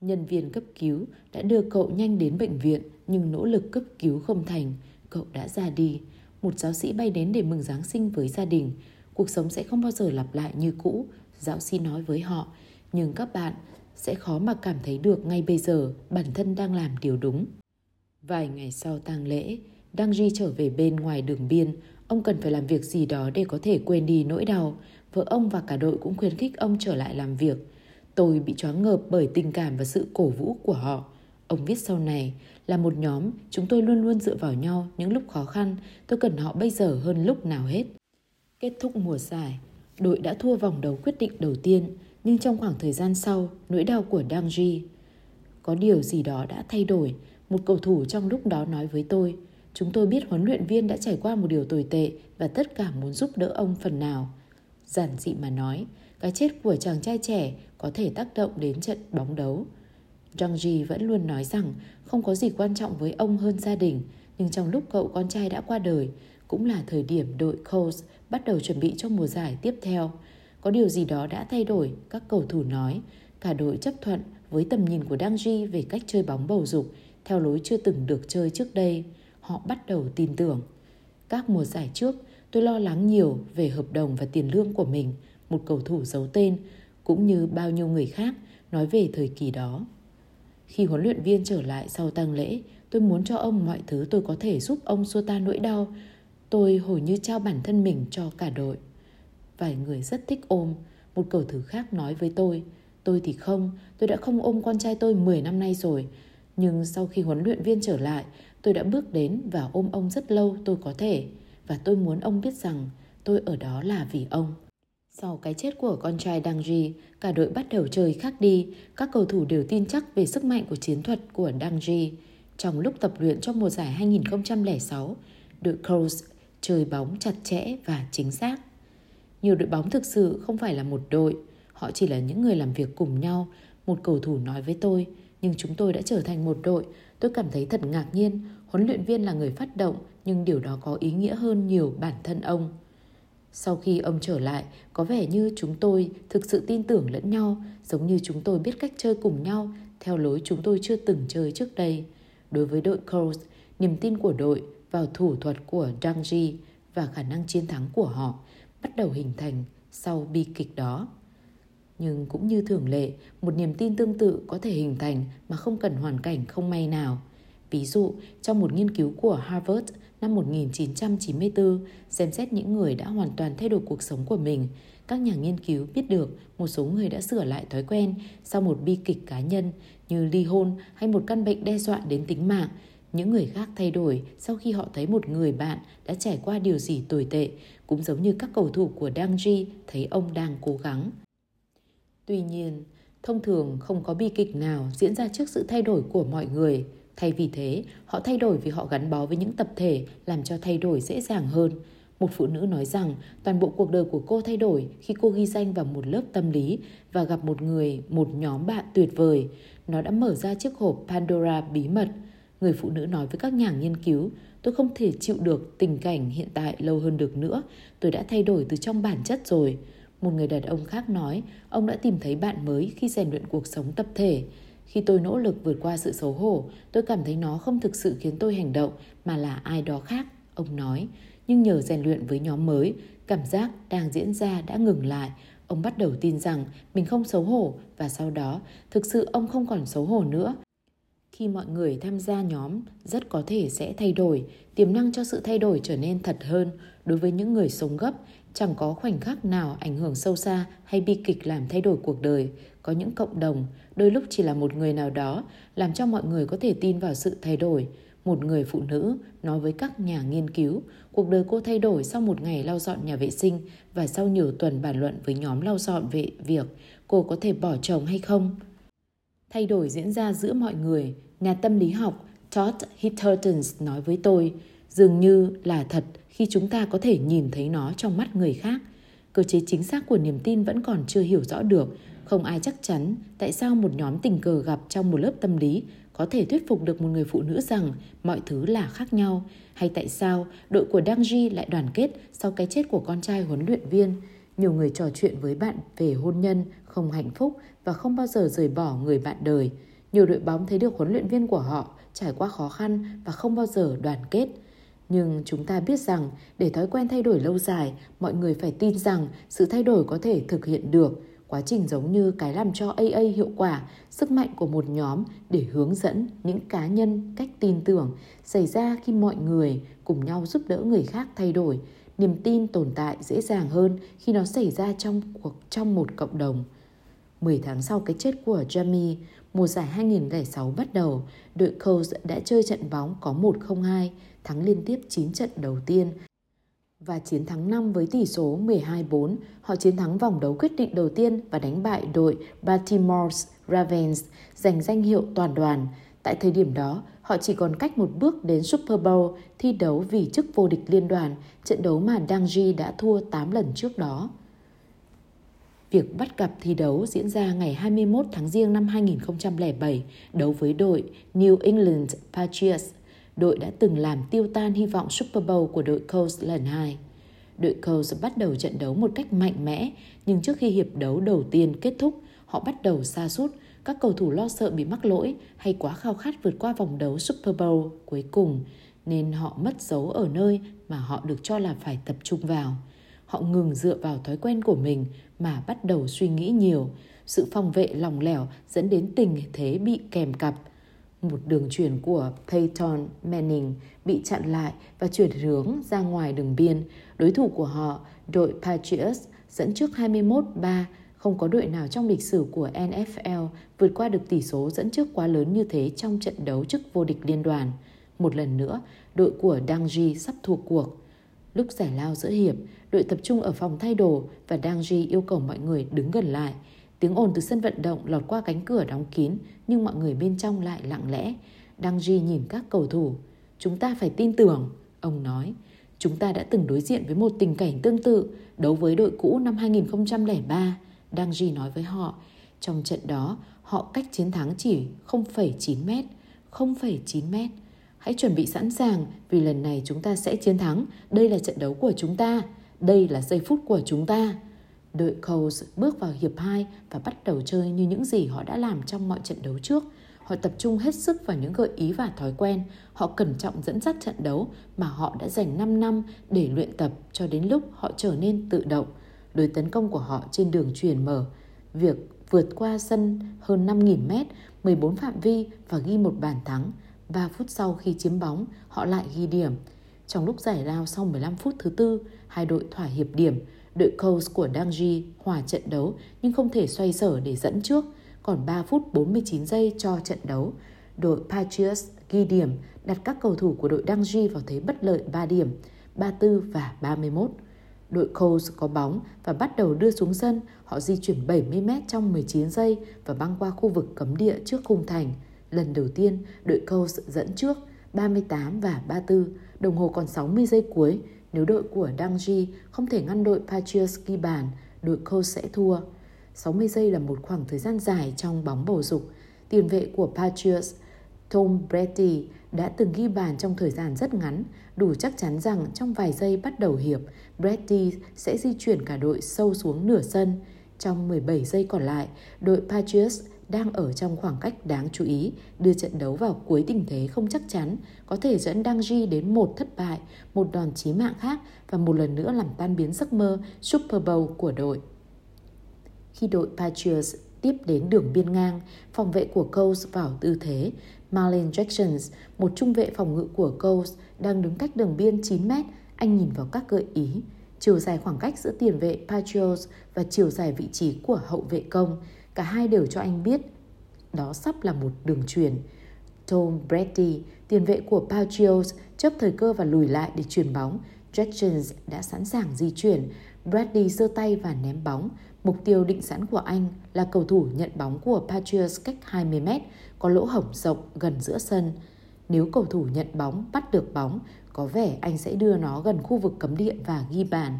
Nhân viên cấp cứu đã đưa cậu nhanh đến bệnh viện nhưng nỗ lực cấp cứu không thành, cậu đã ra đi. Một giáo sĩ bay đến để mừng Giáng sinh với gia đình. Cuộc sống sẽ không bao giờ lặp lại như cũ, giáo sĩ nói với họ. Nhưng các bạn sẽ khó mà cảm thấy được ngay bây giờ bản thân đang làm điều đúng. Vài ngày sau tang lễ, Đăng Ri trở về bên ngoài đường biên, Ông cần phải làm việc gì đó để có thể quên đi nỗi đau. Vợ ông và cả đội cũng khuyến khích ông trở lại làm việc. Tôi bị choáng ngợp bởi tình cảm và sự cổ vũ của họ. Ông viết sau này, là một nhóm, chúng tôi luôn luôn dựa vào nhau những lúc khó khăn. Tôi cần họ bây giờ hơn lúc nào hết. Kết thúc mùa giải, đội đã thua vòng đấu quyết định đầu tiên, nhưng trong khoảng thời gian sau, nỗi đau của Dang Ji. Có điều gì đó đã thay đổi, một cầu thủ trong lúc đó nói với tôi – Chúng tôi biết huấn luyện viên đã trải qua một điều tồi tệ và tất cả muốn giúp đỡ ông phần nào. Giản dị mà nói, cái chết của chàng trai trẻ có thể tác động đến trận bóng đấu. Zhang Ji vẫn luôn nói rằng không có gì quan trọng với ông hơn gia đình, nhưng trong lúc cậu con trai đã qua đời, cũng là thời điểm đội Colts bắt đầu chuẩn bị cho mùa giải tiếp theo. Có điều gì đó đã thay đổi, các cầu thủ nói. Cả đội chấp thuận với tầm nhìn của Dang Ji về cách chơi bóng bầu dục theo lối chưa từng được chơi trước đây họ bắt đầu tin tưởng. Các mùa giải trước, tôi lo lắng nhiều về hợp đồng và tiền lương của mình, một cầu thủ giấu tên, cũng như bao nhiêu người khác nói về thời kỳ đó. Khi huấn luyện viên trở lại sau tang lễ, tôi muốn cho ông mọi thứ tôi có thể giúp ông xua tan nỗi đau. Tôi hồi như trao bản thân mình cho cả đội. Vài người rất thích ôm, một cầu thủ khác nói với tôi, tôi thì không, tôi đã không ôm con trai tôi 10 năm nay rồi. Nhưng sau khi huấn luyện viên trở lại, Tôi đã bước đến và ôm ông rất lâu tôi có thể và tôi muốn ông biết rằng tôi ở đó là vì ông. Sau cái chết của con trai Đăng Ji, cả đội bắt đầu chơi khác đi. Các cầu thủ đều tin chắc về sức mạnh của chiến thuật của Đăng Ji. Trong lúc tập luyện trong mùa giải 2006, đội Colts chơi bóng chặt chẽ và chính xác. Nhiều đội bóng thực sự không phải là một đội, họ chỉ là những người làm việc cùng nhau, một cầu thủ nói với tôi, nhưng chúng tôi đã trở thành một đội Tôi cảm thấy thật ngạc nhiên, huấn luyện viên là người phát động nhưng điều đó có ý nghĩa hơn nhiều bản thân ông. Sau khi ông trở lại, có vẻ như chúng tôi thực sự tin tưởng lẫn nhau, giống như chúng tôi biết cách chơi cùng nhau theo lối chúng tôi chưa từng chơi trước đây. Đối với đội Colts, niềm tin của đội vào thủ thuật của Dang Ji và khả năng chiến thắng của họ bắt đầu hình thành sau bi kịch đó. Nhưng cũng như thường lệ, một niềm tin tương tự có thể hình thành mà không cần hoàn cảnh không may nào. Ví dụ, trong một nghiên cứu của Harvard năm 1994 xem xét những người đã hoàn toàn thay đổi cuộc sống của mình, các nhà nghiên cứu biết được một số người đã sửa lại thói quen sau một bi kịch cá nhân như ly hôn hay một căn bệnh đe dọa đến tính mạng. Những người khác thay đổi sau khi họ thấy một người bạn đã trải qua điều gì tồi tệ, cũng giống như các cầu thủ của Dang Ji thấy ông đang cố gắng. Tuy nhiên, thông thường không có bi kịch nào diễn ra trước sự thay đổi của mọi người. Thay vì thế, họ thay đổi vì họ gắn bó với những tập thể làm cho thay đổi dễ dàng hơn. Một phụ nữ nói rằng toàn bộ cuộc đời của cô thay đổi khi cô ghi danh vào một lớp tâm lý và gặp một người, một nhóm bạn tuyệt vời. Nó đã mở ra chiếc hộp Pandora bí mật. Người phụ nữ nói với các nhà nghiên cứu, tôi không thể chịu được tình cảnh hiện tại lâu hơn được nữa. Tôi đã thay đổi từ trong bản chất rồi. Một người đàn ông khác nói, ông đã tìm thấy bạn mới khi rèn luyện cuộc sống tập thể. Khi tôi nỗ lực vượt qua sự xấu hổ, tôi cảm thấy nó không thực sự khiến tôi hành động mà là ai đó khác, ông nói. Nhưng nhờ rèn luyện với nhóm mới, cảm giác đang diễn ra đã ngừng lại. Ông bắt đầu tin rằng mình không xấu hổ và sau đó thực sự ông không còn xấu hổ nữa. Khi mọi người tham gia nhóm rất có thể sẽ thay đổi, tiềm năng cho sự thay đổi trở nên thật hơn đối với những người sống gấp Chẳng có khoảnh khắc nào ảnh hưởng sâu xa hay bi kịch làm thay đổi cuộc đời. Có những cộng đồng, đôi lúc chỉ là một người nào đó, làm cho mọi người có thể tin vào sự thay đổi. Một người phụ nữ nói với các nhà nghiên cứu, cuộc đời cô thay đổi sau một ngày lau dọn nhà vệ sinh và sau nhiều tuần bàn luận với nhóm lau dọn về việc cô có thể bỏ chồng hay không. Thay đổi diễn ra giữa mọi người, nhà tâm lý học Todd hitterton nói với tôi, dường như là thật khi chúng ta có thể nhìn thấy nó trong mắt người khác. Cơ chế chính xác của niềm tin vẫn còn chưa hiểu rõ được. Không ai chắc chắn tại sao một nhóm tình cờ gặp trong một lớp tâm lý có thể thuyết phục được một người phụ nữ rằng mọi thứ là khác nhau, hay tại sao đội của Dang Ji lại đoàn kết sau cái chết của con trai huấn luyện viên. Nhiều người trò chuyện với bạn về hôn nhân không hạnh phúc và không bao giờ rời bỏ người bạn đời. Nhiều đội bóng thấy được huấn luyện viên của họ trải qua khó khăn và không bao giờ đoàn kết nhưng chúng ta biết rằng để thói quen thay đổi lâu dài, mọi người phải tin rằng sự thay đổi có thể thực hiện được. Quá trình giống như cái làm cho AA hiệu quả, sức mạnh của một nhóm để hướng dẫn những cá nhân cách tin tưởng xảy ra khi mọi người cùng nhau giúp đỡ người khác thay đổi. Niềm tin tồn tại dễ dàng hơn khi nó xảy ra trong cuộc trong một cộng đồng. 10 tháng sau cái chết của Jamie, mùa giải 2006 bắt đầu, đội Colts đã chơi trận bóng có 1-0-2 thắng liên tiếp 9 trận đầu tiên và chiến thắng 5 với tỷ số 12-4. Họ chiến thắng vòng đấu quyết định đầu tiên và đánh bại đội Baltimore Ravens giành danh hiệu toàn đoàn. Tại thời điểm đó, họ chỉ còn cách một bước đến Super Bowl thi đấu vì chức vô địch liên đoàn, trận đấu mà Dangji đã thua 8 lần trước đó. Việc bắt gặp thi đấu diễn ra ngày 21 tháng Giêng năm 2007, đấu với đội New England Patriots – đội đã từng làm tiêu tan hy vọng Super Bowl của đội Colts lần hai. Đội Colts bắt đầu trận đấu một cách mạnh mẽ, nhưng trước khi hiệp đấu đầu tiên kết thúc, họ bắt đầu xa sút các cầu thủ lo sợ bị mắc lỗi hay quá khao khát vượt qua vòng đấu Super Bowl cuối cùng, nên họ mất dấu ở nơi mà họ được cho là phải tập trung vào. Họ ngừng dựa vào thói quen của mình mà bắt đầu suy nghĩ nhiều. Sự phòng vệ lòng lẻo dẫn đến tình thế bị kèm cặp – một đường chuyển của Peyton Manning bị chặn lại và chuyển hướng ra ngoài đường biên. Đối thủ của họ, đội Patriots, dẫn trước 21-3, không có đội nào trong lịch sử của NFL vượt qua được tỷ số dẫn trước quá lớn như thế trong trận đấu chức vô địch liên đoàn. Một lần nữa, đội của Dangji sắp thua cuộc. Lúc giải lao giữa hiệp, đội tập trung ở phòng thay đồ và Dangji yêu cầu mọi người đứng gần lại – Tiếng ồn từ sân vận động lọt qua cánh cửa đóng kín nhưng mọi người bên trong lại lặng lẽ. Đăng Duy nhìn các cầu thủ. Chúng ta phải tin tưởng, ông nói. Chúng ta đã từng đối diện với một tình cảnh tương tự đấu với đội cũ năm 2003. Đăng Duy nói với họ. Trong trận đó, họ cách chiến thắng chỉ 0,9 mét. 0,9 mét. Hãy chuẩn bị sẵn sàng vì lần này chúng ta sẽ chiến thắng. Đây là trận đấu của chúng ta. Đây là giây phút của chúng ta. Đội Coles bước vào hiệp 2 và bắt đầu chơi như những gì họ đã làm trong mọi trận đấu trước. Họ tập trung hết sức vào những gợi ý và thói quen. Họ cẩn trọng dẫn dắt trận đấu mà họ đã dành 5 năm để luyện tập cho đến lúc họ trở nên tự động. đối tấn công của họ trên đường truyền mở. Việc vượt qua sân hơn 5.000 mét, 14 phạm vi và ghi một bàn thắng. 3 phút sau khi chiếm bóng, họ lại ghi điểm. Trong lúc giải lao sau 15 phút thứ tư, hai đội thỏa hiệp điểm. Đội Coles của Dangji hòa trận đấu nhưng không thể xoay sở để dẫn trước. Còn 3 phút 49 giây cho trận đấu. Đội Patriots ghi điểm đặt các cầu thủ của đội Dangji vào thế bất lợi 3 điểm, 34 và 31. Đội Coles có bóng và bắt đầu đưa xuống sân. Họ di chuyển 70m trong 19 giây và băng qua khu vực cấm địa trước khung thành. Lần đầu tiên, đội Coles dẫn trước 38 và 34. Đồng hồ còn 60 giây cuối. Nếu đội của Dangji không thể ngăn đội Patriots ghi bàn, đội Colts sẽ thua. 60 giây là một khoảng thời gian dài trong bóng bầu dục. Tiền vệ của Patriots, Tom Brady, đã từng ghi bàn trong thời gian rất ngắn, đủ chắc chắn rằng trong vài giây bắt đầu hiệp, Brady sẽ di chuyển cả đội sâu xuống nửa sân. Trong 17 giây còn lại, đội Patriots đang ở trong khoảng cách đáng chú ý, đưa trận đấu vào cuối tình thế không chắc chắn, có thể dẫn Đăng Ji đến một thất bại, một đòn chí mạng khác và một lần nữa làm tan biến giấc mơ Super Bowl của đội. Khi đội Patriots tiếp đến đường biên ngang, phòng vệ của Coles vào tư thế. Marlon Jackson, một trung vệ phòng ngự của Coles, đang đứng cách đường biên 9 mét. Anh nhìn vào các gợi ý. Chiều dài khoảng cách giữa tiền vệ Patriots và chiều dài vị trí của hậu vệ công. Cả hai đều cho anh biết đó sắp là một đường truyền. Tom Brady, tiền vệ của Patriots, chấp thời cơ và lùi lại để chuyển bóng. Jackson đã sẵn sàng di chuyển. Brady giơ tay và ném bóng. Mục tiêu định sẵn của anh là cầu thủ nhận bóng của Patriots cách 20 mét, có lỗ hổng rộng gần giữa sân. Nếu cầu thủ nhận bóng bắt được bóng, có vẻ anh sẽ đưa nó gần khu vực cấm địa và ghi bàn.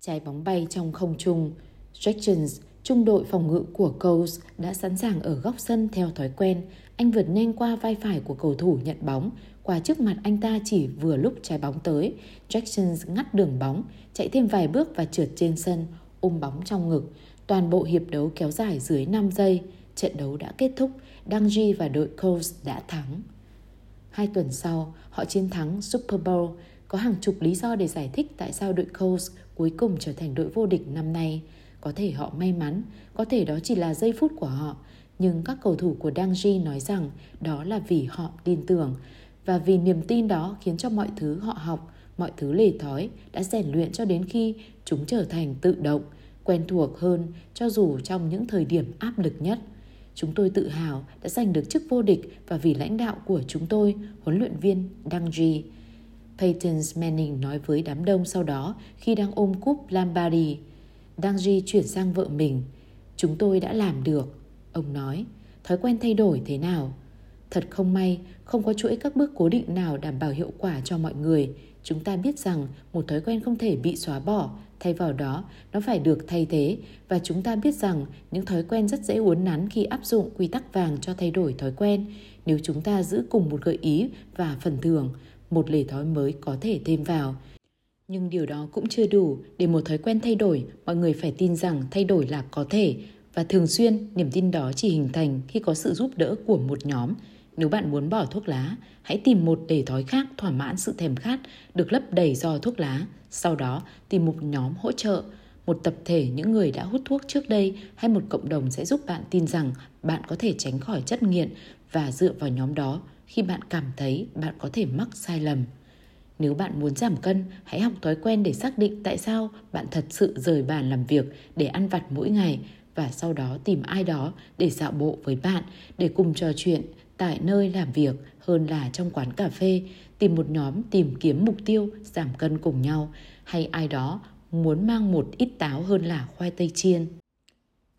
Trái bóng bay trong không trung. Jackson, trung đội phòng ngự của Coles, đã sẵn sàng ở góc sân theo thói quen. Anh vượt nhanh qua vai phải của cầu thủ nhận bóng. Qua trước mặt anh ta chỉ vừa lúc trái bóng tới. Jackson ngắt đường bóng, chạy thêm vài bước và trượt trên sân ôm bóng trong ngực. Toàn bộ hiệp đấu kéo dài dưới 5 giây. Trận đấu đã kết thúc, Dangji và đội Coles đã thắng. Hai tuần sau, họ chiến thắng Super Bowl. Có hàng chục lý do để giải thích tại sao đội Coles cuối cùng trở thành đội vô địch năm nay. Có thể họ may mắn, có thể đó chỉ là giây phút của họ. Nhưng các cầu thủ của Dangji nói rằng đó là vì họ tin tưởng. Và vì niềm tin đó khiến cho mọi thứ họ học, mọi thứ lề thói đã rèn luyện cho đến khi chúng trở thành tự động, quen thuộc hơn cho dù trong những thời điểm áp lực nhất. Chúng tôi tự hào đã giành được chức vô địch và vì lãnh đạo của chúng tôi, huấn luyện viên Đăng Peyton Manning nói với đám đông sau đó khi đang ôm cúp Lombardi đang di chuyển sang vợ mình. Chúng tôi đã làm được, ông nói. Thói quen thay đổi thế nào? Thật không may, không có chuỗi các bước cố định nào đảm bảo hiệu quả cho mọi người. Chúng ta biết rằng một thói quen không thể bị xóa bỏ, thay vào đó nó phải được thay thế và chúng ta biết rằng những thói quen rất dễ uốn nắn khi áp dụng quy tắc vàng cho thay đổi thói quen. Nếu chúng ta giữ cùng một gợi ý và phần thưởng, một lề thói mới có thể thêm vào. Nhưng điều đó cũng chưa đủ để một thói quen thay đổi, mọi người phải tin rằng thay đổi là có thể và thường xuyên niềm tin đó chỉ hình thành khi có sự giúp đỡ của một nhóm nếu bạn muốn bỏ thuốc lá, hãy tìm một để thói khác thỏa mãn sự thèm khát được lấp đầy do thuốc lá. Sau đó, tìm một nhóm hỗ trợ, một tập thể những người đã hút thuốc trước đây hay một cộng đồng sẽ giúp bạn tin rằng bạn có thể tránh khỏi chất nghiện và dựa vào nhóm đó khi bạn cảm thấy bạn có thể mắc sai lầm. Nếu bạn muốn giảm cân, hãy học thói quen để xác định tại sao bạn thật sự rời bàn làm việc để ăn vặt mỗi ngày và sau đó tìm ai đó để dạo bộ với bạn để cùng trò chuyện tại nơi làm việc hơn là trong quán cà phê, tìm một nhóm tìm kiếm mục tiêu giảm cân cùng nhau hay ai đó muốn mang một ít táo hơn là khoai tây chiên.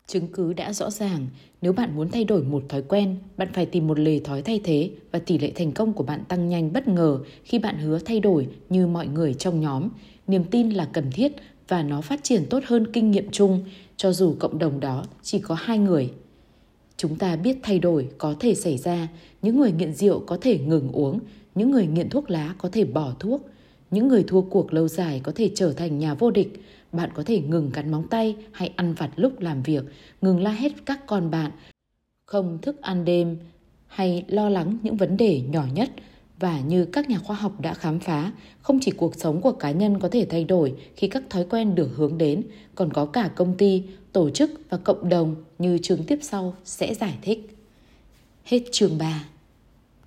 Chứng cứ đã rõ ràng, nếu bạn muốn thay đổi một thói quen, bạn phải tìm một lề thói thay thế và tỷ lệ thành công của bạn tăng nhanh bất ngờ khi bạn hứa thay đổi như mọi người trong nhóm. Niềm tin là cần thiết và nó phát triển tốt hơn kinh nghiệm chung, cho dù cộng đồng đó chỉ có hai người Chúng ta biết thay đổi có thể xảy ra, những người nghiện rượu có thể ngừng uống, những người nghiện thuốc lá có thể bỏ thuốc, những người thua cuộc lâu dài có thể trở thành nhà vô địch. Bạn có thể ngừng cắn móng tay hay ăn vặt lúc làm việc, ngừng la hét các con bạn, không thức ăn đêm hay lo lắng những vấn đề nhỏ nhất Và như các nhà khoa học đã khám phá, không chỉ cuộc sống của cá nhân có thể thay đổi khi các thói quen được hướng đến, còn có cả công ty, tổ chức và cộng đồng như chương tiếp sau sẽ giải thích. Hết chương 3